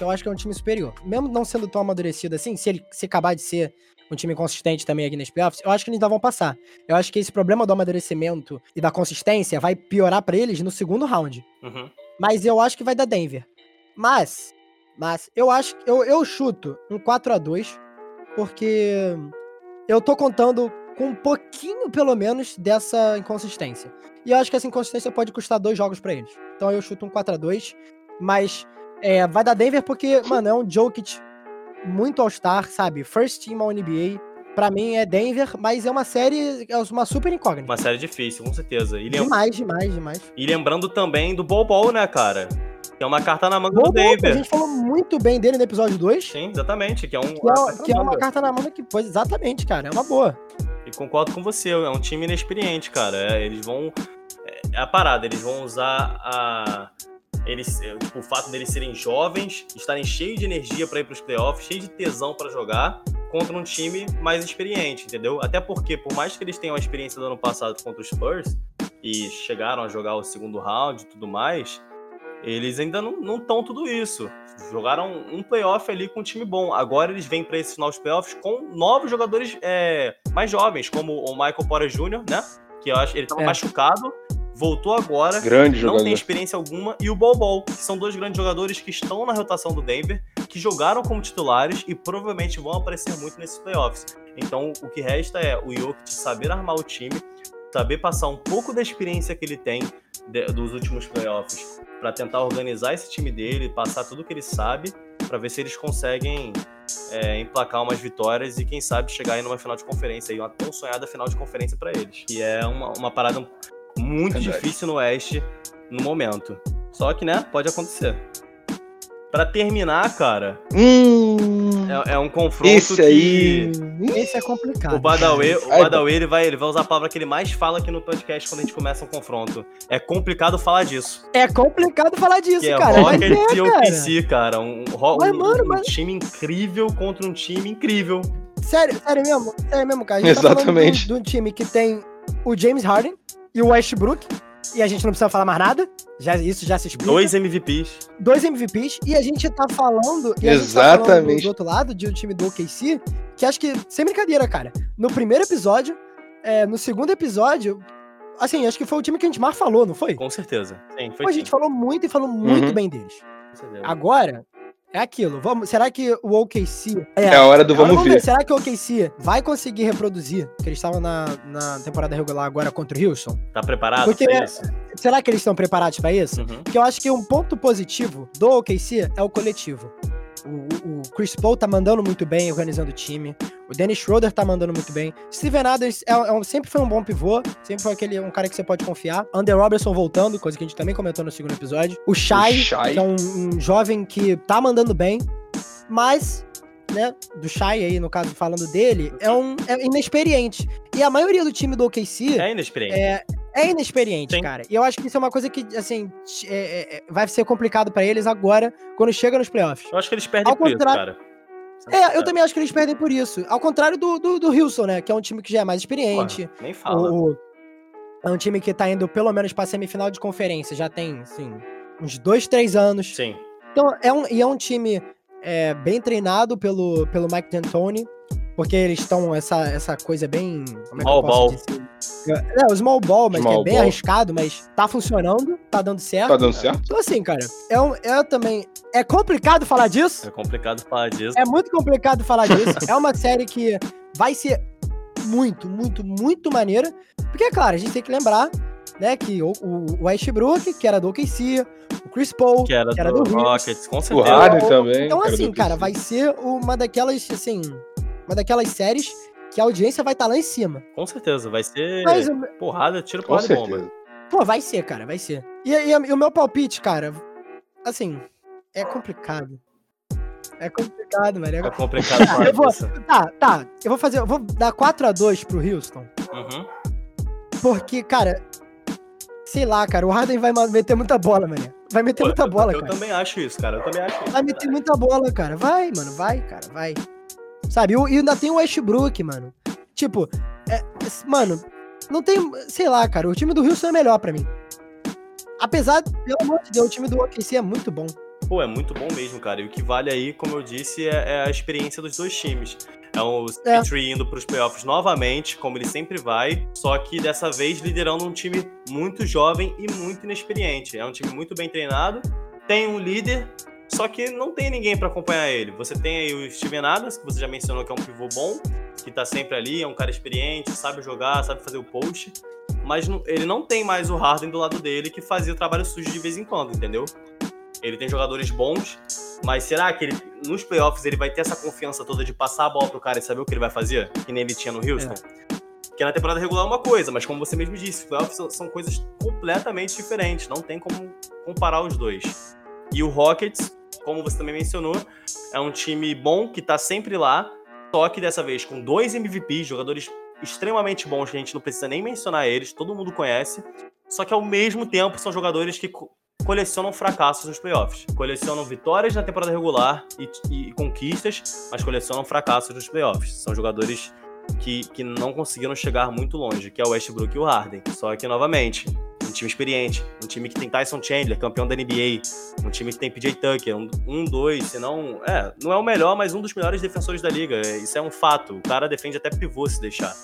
Eu acho que é um time superior. Mesmo não sendo tão amadurecido assim, se ele se acabar de ser um time consistente também aqui nesse playoffs, eu acho que eles ainda vão passar. Eu acho que esse problema do amadurecimento e da consistência vai piorar para eles no segundo round. Uhum. Mas eu acho que vai dar Denver. Mas, mas eu acho eu, eu chuto um 4 a 2 porque eu tô contando com um pouquinho, pelo menos, dessa inconsistência. E eu acho que essa inconsistência pode custar dois jogos para eles. Então eu chuto um 4 a 2 mas é, vai dar Denver porque, mano, é um Jokic muito All-Star, sabe? First Team ao NBA. Pra mim é Denver, mas é uma série, é uma super incógnita. Uma série difícil, com certeza. E lem... Demais, demais, demais. E lembrando também do Bol né, cara? Que é uma carta na manga Bol do Denver. a gente falou muito bem dele no episódio 2. Sim, exatamente. Que é, um, que é, que é uma carta na manga que, pois, exatamente, cara. É uma boa. E concordo com você, é um time inexperiente, cara. É, eles vão. É, é a parada, eles vão usar a eles, é, tipo, o fato deles serem jovens, estarem cheios de energia para ir para os playoffs, cheios de tesão para jogar contra um time mais experiente, entendeu? Até porque, por mais que eles tenham a experiência do ano passado contra os Spurs e chegaram a jogar o segundo round e tudo mais, eles ainda não estão tudo isso. Jogaram um playoff ali com um time bom. Agora eles vêm para esses novos playoffs com novos jogadores é, mais jovens, como o Michael Porter Jr., né? Que eu acho ele estava é. machucado voltou agora, grande não jogador. tem experiência alguma, e o Bol Bol, que são dois grandes jogadores que estão na rotação do Denver, que jogaram como titulares e provavelmente vão aparecer muito nesses playoffs. Então, o que resta é o Jokic saber armar o time, saber passar um pouco da experiência que ele tem de, dos últimos playoffs para tentar organizar esse time dele, passar tudo que ele sabe, para ver se eles conseguem é, emplacar umas vitórias e quem sabe chegar aí numa final de conferência, aí uma tão sonhada final de conferência para eles. Que é uma, uma parada muito Verdade. difícil no Oeste no momento. Só que, né, pode acontecer. Para terminar, cara, hum, é, é, um confronto esse aí... que... Esse é complicado. O Badawi, o Badawi ele, vai, ele vai usar a palavra que ele mais fala aqui no podcast quando a gente começa um confronto. É complicado falar disso. É complicado falar disso, que é cara. Rocket é, e OKC, cara. Um, mas, um, mano, um mas... time incrível contra um time incrível. Sério, sério mesmo? Sério mesmo, cara. A gente Exatamente. Tá de um time que tem o James Harden, e o Westbrook. E a gente não precisa falar mais nada. Já, isso já se explica. Dois MVPs. Dois MVPs. E a gente tá falando. E Exatamente. A gente tá falando do outro lado, de um time do OKC, que acho que, sem brincadeira, cara. No primeiro episódio, é, no segundo episódio, assim, acho que foi o time que a gente mais falou, não foi? Com certeza. Sim, foi Pô, a gente falou muito e falou muito uhum. bem deles. Agora, é aquilo. Vamos, será que o OKC. É, é a hora do vamos, vamos ver. ver. Será que o OKC vai conseguir reproduzir? Que eles estavam na, na temporada regular agora contra o Houston? Tá preparado Porque, pra isso? Será que eles estão preparados para isso? Uhum. Porque eu acho que um ponto positivo do OKC é o coletivo. O, o, Chris Paul tá mandando muito bem, organizando o time. O Dennis Schroeder tá mandando muito bem. Steven Adams é, é, sempre foi um bom pivô, sempre foi aquele um cara que você pode confiar. Under Robertson voltando, coisa que a gente também comentou no segundo episódio. O Shai, o Shai. que é um, um jovem que tá mandando bem, mas né, do Shai aí, no caso, falando dele, é um é inexperiente. E a maioria do time do OKC É inexperiente. é, é inexperiente, Sim. cara. E eu acho que isso é uma coisa que, assim, é- é- é- vai ser complicado pra eles agora, quando chega nos playoffs. Eu acho que eles perdem Ao por isso, cara. É, eu também acho que eles perdem por isso. Ao contrário do, do, do Houston, né? Que é um time que já é mais experiente. Porra, nem fala. O- é um time que tá indo pelo menos pra semifinal de conferência. Já tem, assim, uns dois, três anos. Sim. Então, é um, e é um time é, bem treinado pelo, pelo Mike D'Antoni, porque eles estão essa, essa coisa bem. Como é que Small eu posso ball. dizer? É, o small ball, mas que Small é bem ball. arriscado, mas tá funcionando, tá dando certo. Tá dando certo? Então, assim, cara, é, um, é também. É complicado falar disso. É complicado falar disso. É muito complicado falar disso. é uma série que vai ser muito, muito, muito maneira. Porque, claro, a gente tem que lembrar, né, que o, o Westbrook, que era do OKC, o Chris Paul, Que era, que era do, do. Rockets, com O certeza. Harden também. Então, assim, cara, vai ser uma daquelas, assim, uma daquelas séries que a audiência vai estar lá em cima. Com certeza. Vai ser Mas, porrada, tiro, porrada e bomba. pô, vai ser, cara, vai ser. E, e- e o meu palpite, cara, assim, é complicado. É complicado, mano. É complicado falar Eu vou-. Tá, tá. Eu vou fazer. Eu vou dar 4x2 pro Houston. Uhum. Porque, cara. Sei lá, cara. O Harden vai meter muita bola, mano. Vai meter Pô, muita eu- bola, eu, cara. também acho isso, cara. Eu também acho isso. Vai meter muita bola, cara. Vai, mano. Vai, cara. Vai. Sabe? E ainda tem o Westbrook, mano. Tipo, é- mano, não tem. Sei lá, cara. O time do Houston é melhor pra mim. Apesar, pelo amor de Deus, o time do OKC é muito bom. Pô, é muito bom mesmo, cara. E o que vale aí, como eu disse, é, é a experiência dos dois times. É o É. Indo pros playoffs novamente, como ele sempre vai, só que dessa vez liderando um time muito jovem e muito inexperiente. É um time muito bem treinado, tem um líder, só que não tem ninguém pra acompanhar ele. Você tem aí o Steven Adams, que você já mencionou que é um pivô bom, que tá sempre ali, é um cara experiente, sabe jogar, sabe fazer o post, mas não- ele não tem mais o Harden do lado dele que fazia o trabalho sujo de vez em quando, entendeu? Ele tem jogadores bons, mas será que ele, nos playoffs ele vai ter essa confiança toda de passar a bola pro cara e saber o que ele vai fazer? Que nem ele tinha no Houston? Que na temporada regular é uma coisa, mas como você mesmo disse, playoffs são, são coisas completamente diferentes. Não tem como comparar os dois. E o Rockets, como você também mencionou, é um time bom que tá sempre lá, só que dessa vez com dois MVPs, jogadores extremamente bons que a gente não precisa nem mencionar eles, todo mundo conhece. Só que ao mesmo tempo são jogadores que co- colecionam fracassos nos playoffs. Colecionam vitórias na temporada regular e, e conquistas, mas colecionam fracassos nos playoffs. São jogadores que, que não conseguiram chegar muito longe, que é o Westbrook e o Harden. Só que, novamente, time experiente, um time que tem Tyson Chandler, campeão da NBA, um time que tem PJ Tucker, um, um dois, se não... É, não é o melhor, mas um dos melhores defensores da liga. É, Isso é um fato. O cara defende até pivô se deixar.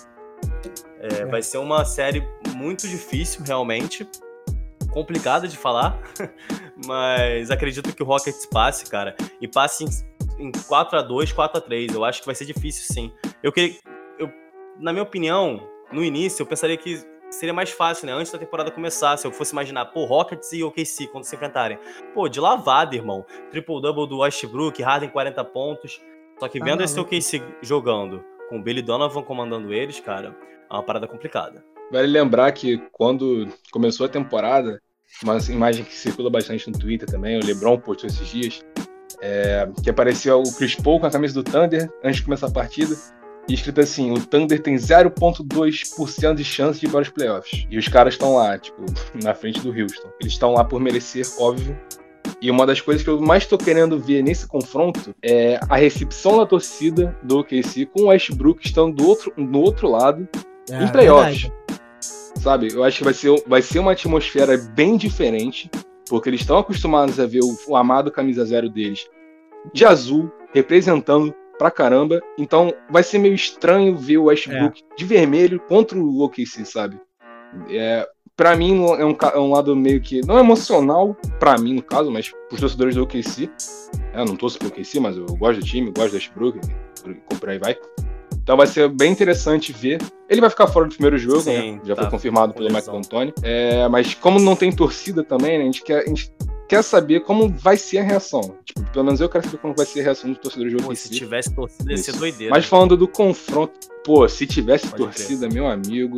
É, Vai ser uma série muito difícil, realmente. Complicada de falar, mas acredito que o Rockets passe, cara. E passe em, em 4x2, 4x3. Eu acho que vai ser difícil, sim. Eu queria. Eu, na minha opinião, no início, eu pensaria que seria mais fácil, né? Antes da temporada começar, se eu fosse imaginar, pô, Rockets e OKC quando se enfrentarem. Pô, de lavada, irmão. Triple-double do Westbrook, Harden 40 pontos. Só que Tá vendo esse maluco. OKC jogando, com o Billy Donovan comandando eles, cara, é uma parada complicada. Vale lembrar que quando começou a temporada, uma imagem que circula bastante no Twitter também, o LeBron postou esses dias, é, que aparecia o Chris Paul com a camisa do Thunder antes de começar a partida, e escrito assim: o Thunder tem 0,2% de chance de ir para os playoffs. E os caras estão lá, tipo, na frente do Houston. Eles estão lá por merecer, óbvio. E uma das coisas que eu mais tô querendo ver nesse confronto é a recepção da torcida do OKC com o Westbrook estando do outro, do outro lado É, em playoffs. verdade. Sabe? Eu acho que vai ser, vai ser uma atmosfera bem diferente, porque eles estão acostumados a ver o, o amado camisa zero deles de azul, representando pra caramba. Então vai ser meio estranho ver o Westbrook de vermelho contra o OKC, sabe? É, para mim é um, é um lado meio que não emocional pra mim no caso, mas pros torcedores do OKC. É, Eu não torço pro OKC, mas eu gosto do time, gosto do Westbrook, por aí vai. Então vai ser bem interessante ver. Ele vai ficar fora do primeiro jogo, Sim, né? Já tá foi confirmado pelo Mike lesão. D'Antoni. É, mas como não tem torcida também, né? A gente quer, a gente quer saber como vai ser a reação. Tipo, pelo menos eu quero saber como vai ser a reação dos torcedores do Pô, OKC. se tivesse torcida, ia ser doideira. Mas falando do confronto, pô, se tivesse Pode torcida, meu amigo,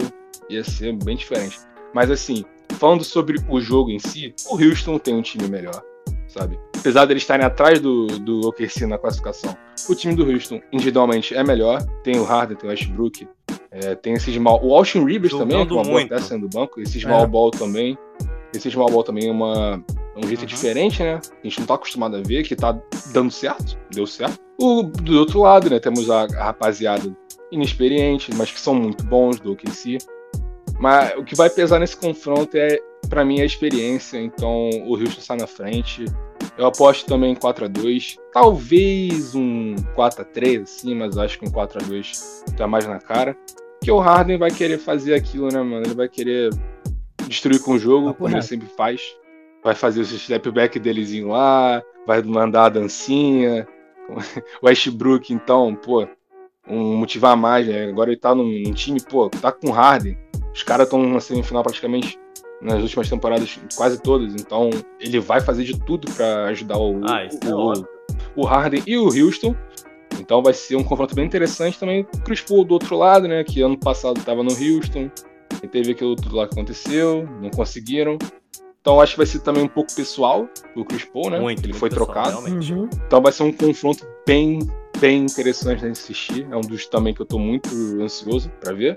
ia ser bem diferente. Mas assim, falando sobre o jogo em si, o Houston tem um time melhor, sabe? Apesar deles estarem atrás do, do OKC na classificação, o time do Houston individualmente é melhor. Tem o Harden, tem o Westbrook, é, tem esse small. O Austin Rivers Jogando também, que é uma boa peça do banco. Esse small é. ball também. Esse small ball também é uma, é um jeito uhum. diferente, né? A gente não tá acostumado a ver, que tá dando certo, deu certo. O, do outro lado, né, temos a, a rapaziada inexperiente, mas que são muito bons do OKC. Mas o que vai pesar nesse confronto é, para mim, a experiência. Então, o Houston está na frente. Eu aposto também em 4 a 2 Talvez um 4 a 3 assim, mas acho que um 4 a 2 tá mais na cara. Porque o Harden vai querer fazer aquilo, né, mano? Ele vai querer destruir com o jogo, como ele sempre faz. Vai fazer o step back delezinho lá, vai mandar a dancinha. O Westbrook, então, pô, um motivar mais, né? Agora ele tá num, num time, pô, tá com o Harden. Os caras estão na semifinal praticamente nas últimas temporadas, quase todas. Então, ele vai fazer de tudo para ajudar o, ah, o, é o, Harden e o Houston. Então vai ser um confronto bem interessante também. Chris Paul do outro lado, né? Que ano passado estava no Houston. E teve aquilo tudo lá que aconteceu, não conseguiram. Então acho que vai ser também um pouco pessoal o Chris Paul, né? Muito, ele muito foi pessoal, trocado. Uhum. Então vai ser um confronto bem, bem interessante de assistir. É um dos também que eu tô muito ansioso para ver.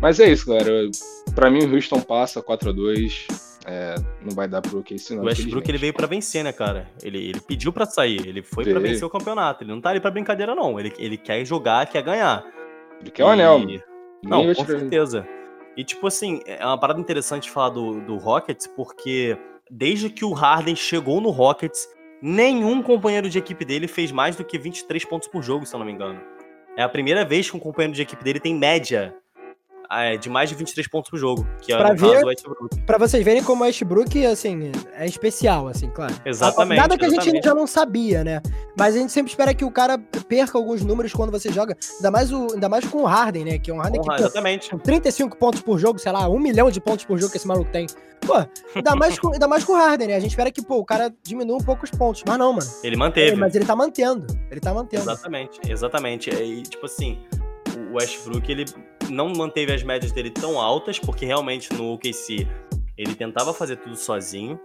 Mas é isso, galera. Para mim o Houston passa 4 a 2 é, não vai dar pro OKC não. O Westbrook ele veio para vencer, né, cara? Ele, ele pediu para sair, ele foi para vencer o campeonato. Ele não tá ali para brincadeira não. Ele, ele quer jogar, quer ganhar. Ele quer o anel. Não, com certeza. E, tipo assim, é uma parada interessante falar do, do Rockets, porque desde que o Harden chegou no Rockets, nenhum companheiro de equipe dele fez mais do que 23 pontos por jogo, se eu não me engano. É a primeira vez que um companheiro de equipe dele tem média é, de mais de 23 pontos por jogo, que é pra ver, Westbrook. Pra vocês verem como o Westbrook, assim, é especial, assim, claro. Exatamente. Nada que exatamente. a gente já não sabia, né? Mas a gente sempre espera que o cara perca alguns números quando você joga, ainda mais, o, ainda mais com o Harden, né? Que é um Harden que, exatamente. com 35 pontos por jogo, sei lá, um milhão de pontos por jogo que esse maluco tem. Pô, ainda mais com, ainda mais com o Harden, né? A gente espera que, pô, o cara diminua um pouco os pontos. Mas não, mano. Ele manteve. É, mas ele tá mantendo. Ele tá mantendo. Exatamente, exatamente. E, tipo assim, o Westbrook, ele não manteve as médias dele tão altas, porque realmente no OKC ele tentava fazer tudo sozinho.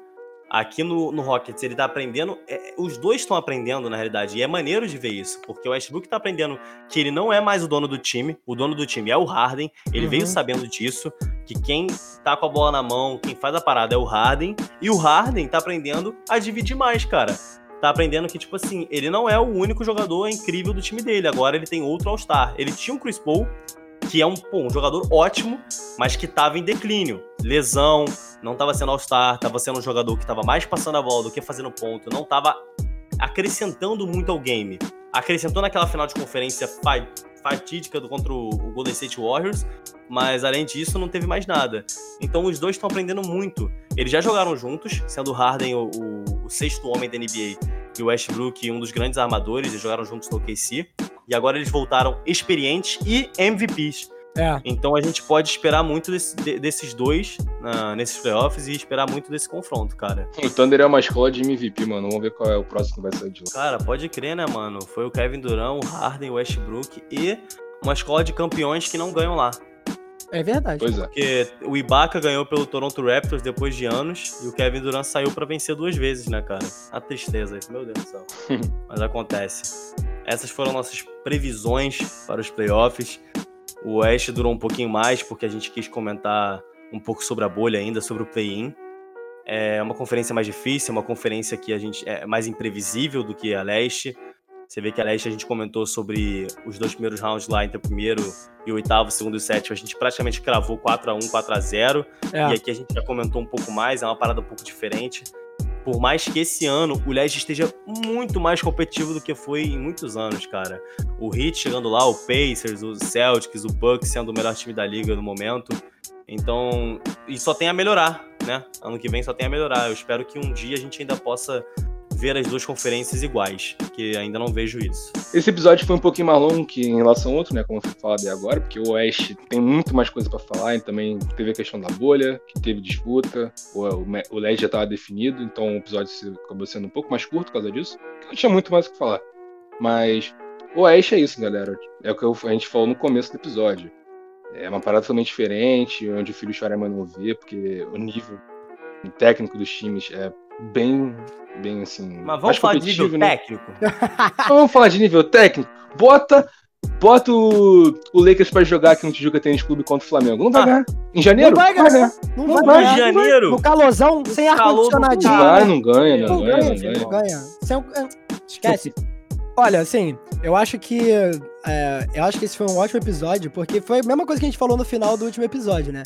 Aqui no, no Rockets ele tá aprendendo, é, os dois estão aprendendo na realidade, e é maneiro de ver isso, porque o Westbrook tá aprendendo que ele não é mais o dono do time, o dono do time é o Harden, ele uhum. veio sabendo disso, que quem tá com a bola na mão, quem faz a parada é o Harden, e o Harden tá aprendendo a dividir mais, cara tá aprendendo que, tipo assim, ele não é o único jogador incrível do time dele. Agora ele tem outro All-Star. Ele tinha um Chris Paul, que é um, pô, um jogador ótimo, mas que tava em declínio. Lesão, não tava sendo All-Star, tava sendo um jogador que tava mais passando a bola do que fazendo ponto, não tava acrescentando muito ao game. Acrescentou naquela final de conferência fatídica do, contra o Golden State Warriors, mas além disso não teve mais nada. Então os dois estão aprendendo muito. Eles já jogaram juntos, sendo Harden o, o sexto homem da NBA e o Westbrook um dos grandes armadores, eles jogaram juntos no OKC. E agora eles voltaram experientes e MVPs. É. Então a gente pode esperar muito desse, desses dois uh, nesses playoffs e esperar muito desse confronto, cara. O Thunder é uma escola de MVP, mano. Vamos ver qual é o próximo que vai sair de lá. Cara, pode crer, né, mano? Foi o Kevin Durant, o Harden, o Westbrook e uma escola de campeões que não ganham lá. É verdade. Pois é. Porque o Ibaka ganhou pelo Toronto Raptors depois de anos e o Kevin Durant saiu para vencer duas vezes, né, cara? A tristeza, meu Deus do céu. Mas acontece. Essas foram nossas previsões para os playoffs. O Oeste durou um pouquinho mais porque a gente quis comentar um pouco sobre a bolha ainda, sobre o play-in. É uma conferência mais difícil, uma conferência que a gente é mais imprevisível do que a Leste. Você vê que a Leste a gente comentou sobre os dois primeiros rounds lá entre o primeiro e o oitavo, segundo e sétimo. A gente praticamente cravou 4 a 1 4 a 0 é. E aqui a gente já comentou um pouco mais, é uma parada um pouco diferente. Por mais que esse ano o Leste esteja muito mais competitivo do que foi em muitos anos, cara. O Heat chegando lá, o Pacers, os Celtics, o Bucks sendo o melhor time da liga no momento. Então, e só tem a melhorar, né? Ano que vem só tem a melhorar. Eu espero que um dia a gente ainda possa ver as duas conferências iguais, que ainda não vejo isso. Esse episódio foi um pouquinho mais longo que em relação ao outro, né, como foi falado agora, porque o Oeste tem muito mais coisa para falar, e também teve a questão da bolha, que teve disputa, o, o Leste já estava definido, então o episódio acabou sendo um pouco mais curto por causa disso, porque não tinha muito mais o que falar. Mas o Oeste é isso, galera. É o que a gente falou no começo do episódio. É uma parada totalmente diferente, onde o filho chora e a mãe não vê, porque o nível técnico dos times é bem, bem assim. Mas vamos falar de nível né? técnico? Vamos falar de nível técnico. Bota, bota o, o Lakers pra jogar aqui no Tijuca Tênis Clube contra o Flamengo. Não vai Ah. ganhar. Em janeiro? Não vai ganhar. Não, Não vai ganhar. Em janeiro? No calosão, sem calor do Não vai, não ganha, não, Não ganha, ganha, não ganha. não ganha. É é- Esquece. Olha, assim, eu acho que. é, eu acho que esse foi um ótimo episódio, porque foi a mesma coisa que a gente falou no final do último episódio, né?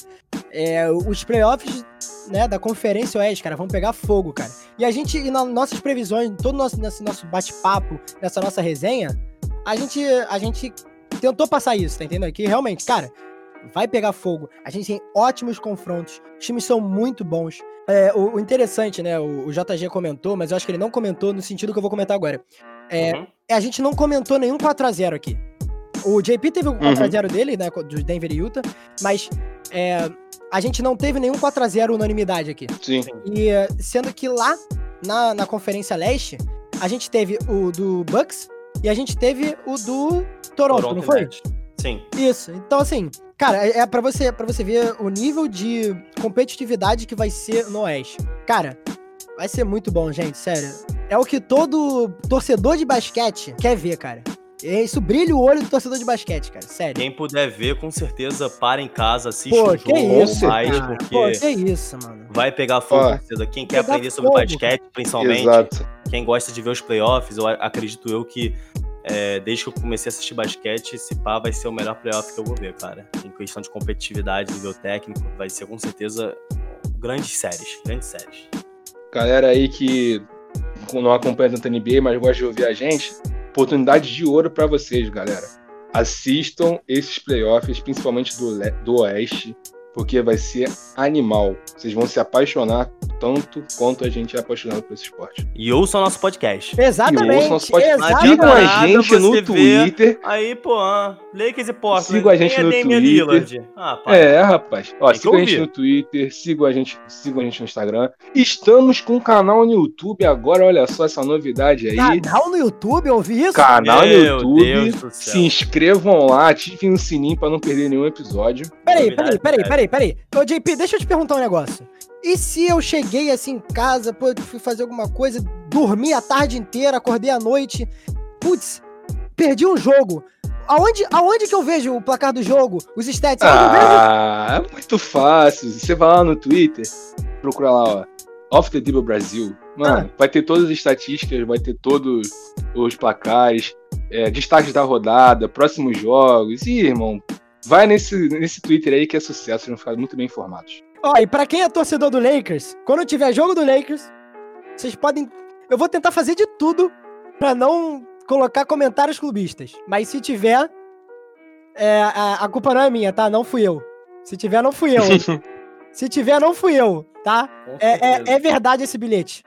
É, os playoffs né, da Conferência Oeste, cara, vão pegar fogo, cara. E a gente, e nas nossas previsões, todo nosso, nesse nosso bate-papo, nessa nossa resenha, a gente, a gente tentou passar isso, tá entendendo? Que realmente, cara, vai pegar fogo. A gente tem ótimos confrontos, os times são muito bons. É, o, o interessante, né, o, o JG comentou, mas eu acho que ele não comentou no sentido que eu vou comentar agora. É, Uhum. é, a gente não comentou nenhum 4x0 aqui. O JP teve o 4x0 dele, né, do Denver e Utah, mas é, a gente não teve nenhum 4x0 unanimidade aqui. Sim. E sendo que lá na, na Conferência Leste, a gente teve o do Bucks e a gente teve o do Toronto, não foi? Sim. Isso. Então, assim, cara, é, é para você, pra você ver o nível de competitividade que vai ser no Oeste. Cara, vai ser muito bom, gente, sério. É o que todo torcedor de basquete quer ver, cara. É Isso brilha o olho do torcedor de basquete, cara, sério. Quem puder ver, com certeza, para em casa, assiste Pô, que jogo ou isso, mais, cara. porque Pô, que isso, mano. vai pegar fogo. Quem quer aprender sobre fogo, basquete, principalmente, Exato. quem gosta de ver os playoffs, eu acredito eu que é, desde que eu comecei a assistir basquete, esse pá vai ser o melhor playoff que eu vou ver, cara. Em questão de competitividade, nível técnico, vai ser com certeza grandes séries, grandes séries. Galera aí que não acompanha tanto a NBA, mas gosta de ouvir a gente, oportunidade de ouro pra vocês, galera. Assistam esses playoffs, principalmente do, do Oeste, porque vai ser animal. Vocês vão se apaixonar tanto quanto a gente é apaixonado por esse esporte. E ouçam nosso podcast. E Exatamente. ouçam nosso podcast. exatamente. Sigam a gente você no Twitter. Aí, pô, Lakers e Portland. Sigam a gente Quem é no Twitter. Ah, pá. É, rapaz. Ó, sigam a gente no Twitter, sigam a gente, sigam a gente no Instagram. Estamos com um canal no YouTube agora, olha só essa novidade aí. Canal no YouTube, eu ouvi isso? Canal no Meu YouTube. Deus do céu. Se inscrevam lá, ativem o sininho pra não perder nenhum episódio. Peraí, peraí, peraí, peraí, peraí. Ô, JP, deixa eu te perguntar um negócio. E se eu cheguei assim em casa, pô, fui fazer alguma coisa, dormi a tarde inteira, acordei à noite, putz, perdi um jogo. Aonde, aonde que eu vejo o placar do jogo, os stats? Ah, é muito fácil. Você vai lá no Twitter, procura lá, ó. Off the Table Brasil. Mano, vai ter todas as estatísticas, vai ter todos os placares, é, destaques da rodada, próximos jogos. Ih, irmão, vai nesse, nesse Twitter aí que é sucesso, vocês vão ficar muito bem informados. Ó, e pra quem é torcedor do Lakers, quando tiver jogo do Lakers, vocês podem. Eu vou tentar fazer de tudo pra não colocar comentários clubistas. Mas se tiver, é, a, a culpa não é minha, tá? Não fui eu. Se tiver, não fui eu. se tiver, não fui eu, tá? É, é, é verdade esse bilhete.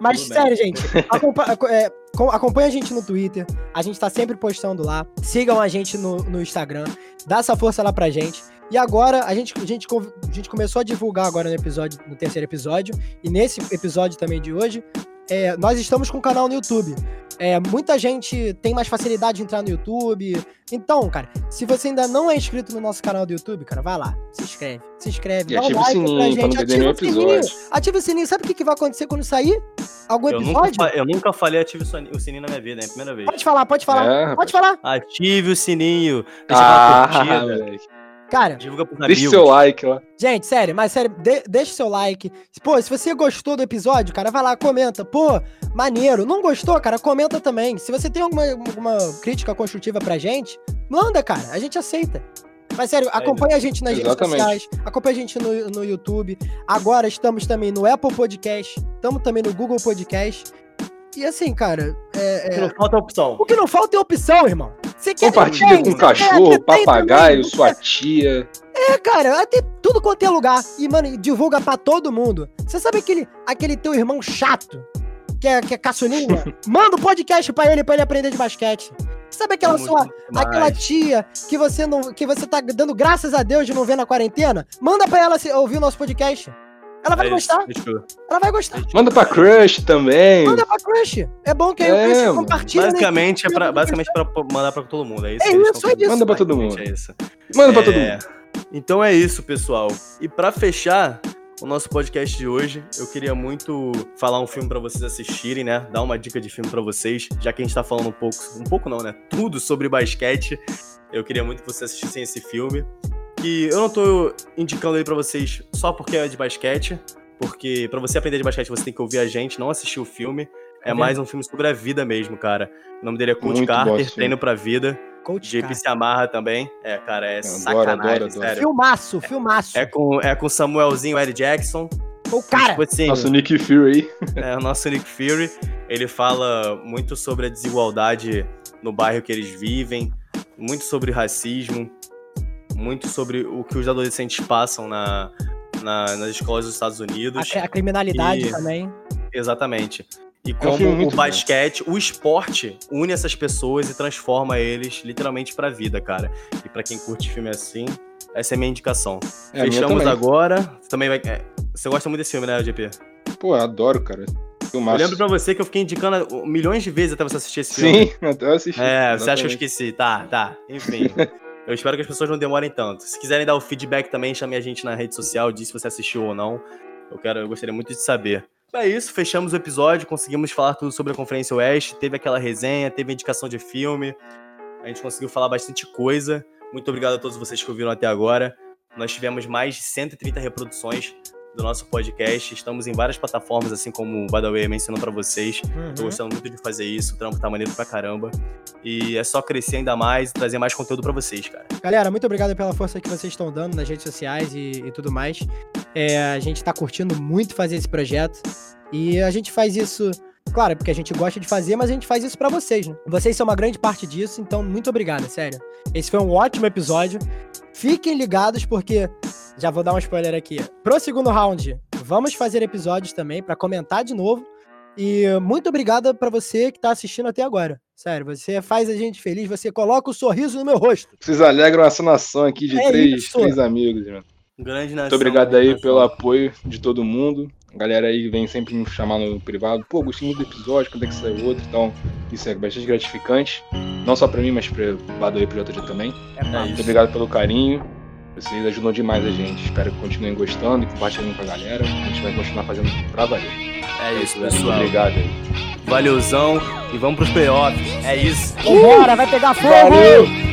Mas, Tudo bem. sério, gente, é, acompanha a gente no Twitter. A gente tá sempre postando lá. Sigam a gente no, no Instagram. Dá essa força lá pra gente. E agora, a gente, a, gente, a gente começou a divulgar agora no episódio, no terceiro episódio. E nesse episódio também de hoje, é, nós estamos com um canal no YouTube. É, muita gente tem mais facilidade de entrar no YouTube. Então, cara, se você ainda não é inscrito no nosso canal do YouTube, cara, vai lá, se inscreve. Se inscreve, E dá um like sininho pra pra gente, perder ativa o sininho. Ativa o sininho. Sabe o que, que vai acontecer quando sair algum Eu nunca, episódio? fa- eu nunca falei ative o sininho na minha vida, é a primeira vez. Pode falar, pode falar. É, rapaz. Pode falar. Ative o sininho, deixa Ah, aquela curtida, moleque. Cara, divulga pros Deixa amigos. seu like lá. gente, sério, mas sério, de- deixa seu like. Pô, se você gostou do episódio, cara, vai lá, comenta. Pô, maneiro. Não gostou, cara, comenta também. Se você tem alguma, alguma crítica construtiva pra gente, manda, cara. A gente aceita. Mas sério, acompanha a gente nas redes Exatamente. sociais, acompanha a gente no, no YouTube. Agora estamos também no Apple Podcast, estamos também no Google Podcast. E assim, cara, é, é, Não falta opção. o que não falta é opção, irmão. Você quer Compartilha tem, com o cachorro, papagaio, também. sua tia. É, cara, ter tudo quanto é lugar. E, mano, divulga pra todo mundo. Você sabe aquele, aquele teu irmão chato, que é, que é caçulinha? Manda um podcast pra ele, pra ele aprender de basquete. Sabe aquela sua, demais. aquela tia que você não, que você tá dando graças a Deus de não ver na quarentena? Manda pra ela ouvir o nosso podcast. Ela vai É gostar, fechou. ela vai gostar. Manda pra crush também. Manda pra crush. É bom que aí É, o crush compartilha. né? Basicamente, é pra, basicamente pra mandar pra todo mundo. É isso, É isso, é isso. Manda pra todo mundo. É isso. Manda pra todo É, mundo. Então é isso, pessoal. E pra fechar, o nosso podcast de hoje. Eu queria muito falar um filme para vocês assistirem, né? Dar uma dica de filme para vocês, já que a gente tá falando um pouco, um pouco não, né? Tudo sobre basquete. Eu queria muito que vocês assistissem esse filme. E eu não tô indicando ele para vocês só porque é de basquete, porque para você aprender de basquete você tem que ouvir a gente, não assistir o filme. É mais um filme sobre a vida mesmo, cara. O nome dele é Coach Muito Carter. Treino pra Vida. Coach JP Carter. se amarra também. É, cara, é adoro, sacanagem, adoro, adoro. sério. Filmaço, filmaço. É com, é com Samuelzinho L. Jackson. o cara. Tipo assim, Nosso Nick Fury aí. é o nosso Nick Fury. Ele fala muito sobre a desigualdade no bairro que eles vivem, muito sobre racismo, muito sobre o que os adolescentes passam na, na- nas escolas dos Estados Unidos. A, a criminalidade E- também. Exatamente. E como o muito bom. basquete, o esporte une essas pessoas e transforma eles literalmente pra vida, cara. E pra quem curte filme assim, essa é a minha indicação. É, minha Fechamos também. agora. Também vai. é, você gosta muito desse filme, né, GP? Pô, eu adoro, cara. Eu Filmaço. lembro pra você que eu fiquei indicando milhões de vezes até você assistir esse filme. Sim, até eu assisti. É, você acha que eu Exatamente. esqueci? Tá, tá. Enfim. eu espero que as pessoas não demorem tanto. Se quiserem dar o feedback também, chame a gente na rede social, diz se você assistiu ou não. Eu quero, eu gostaria muito de saber. É isso, fechamos o episódio, conseguimos falar tudo sobre a Conferência Oeste, teve aquela resenha, teve indicação de filme. A gente conseguiu falar bastante coisa. Muito obrigado a todos vocês que ouviram até agora. Nós tivemos mais de 130 reproduções do nosso podcast. Estamos em várias plataformas, assim como o Badaway mencionou pra vocês. Tô Uhum. gostando muito de fazer isso, o trampo tá maneiro pra caramba. E é só crescer ainda mais e trazer mais conteúdo pra vocês, cara. Galera, muito obrigado pela força que vocês estão dando nas redes sociais e, e tudo mais. É, a gente tá curtindo muito fazer esse projeto. E a gente faz isso, claro, porque a gente gosta de fazer, mas a gente faz isso pra vocês, né? Vocês são uma grande parte disso, então muito obrigado, sério. Esse foi um ótimo episódio. Fiquem ligados, porque já vou dar um spoiler aqui. Pro segundo round, vamos fazer episódios também pra comentar de novo. E muito obrigado pra você que tá assistindo até agora. Sério, você faz a gente feliz, você coloca o sorriso no meu rosto. Vocês alegram essa nação aqui de É três, isso. três amigos, mano. Um grande nação. Muito obrigado aí nação. pelo apoio de todo mundo. A galera aí vem sempre me chamar no privado. Pô, gostei muito do episódio, quando é que saiu outro? Então, isso é bastante gratificante. Não só pra mim, mas pro lado aí pro JJ também. É, É. Muito isso. obrigado pelo carinho. Vocês ajudam demais a gente. Espero que continuem gostando e compartilhando com a galera. A gente vai continuar fazendo pra valer. É isso, Muito pessoal. Obrigado aí. Valeuzão e vamos pros playoffs. É isso. Vambora, vai pegar fogo! Valeu!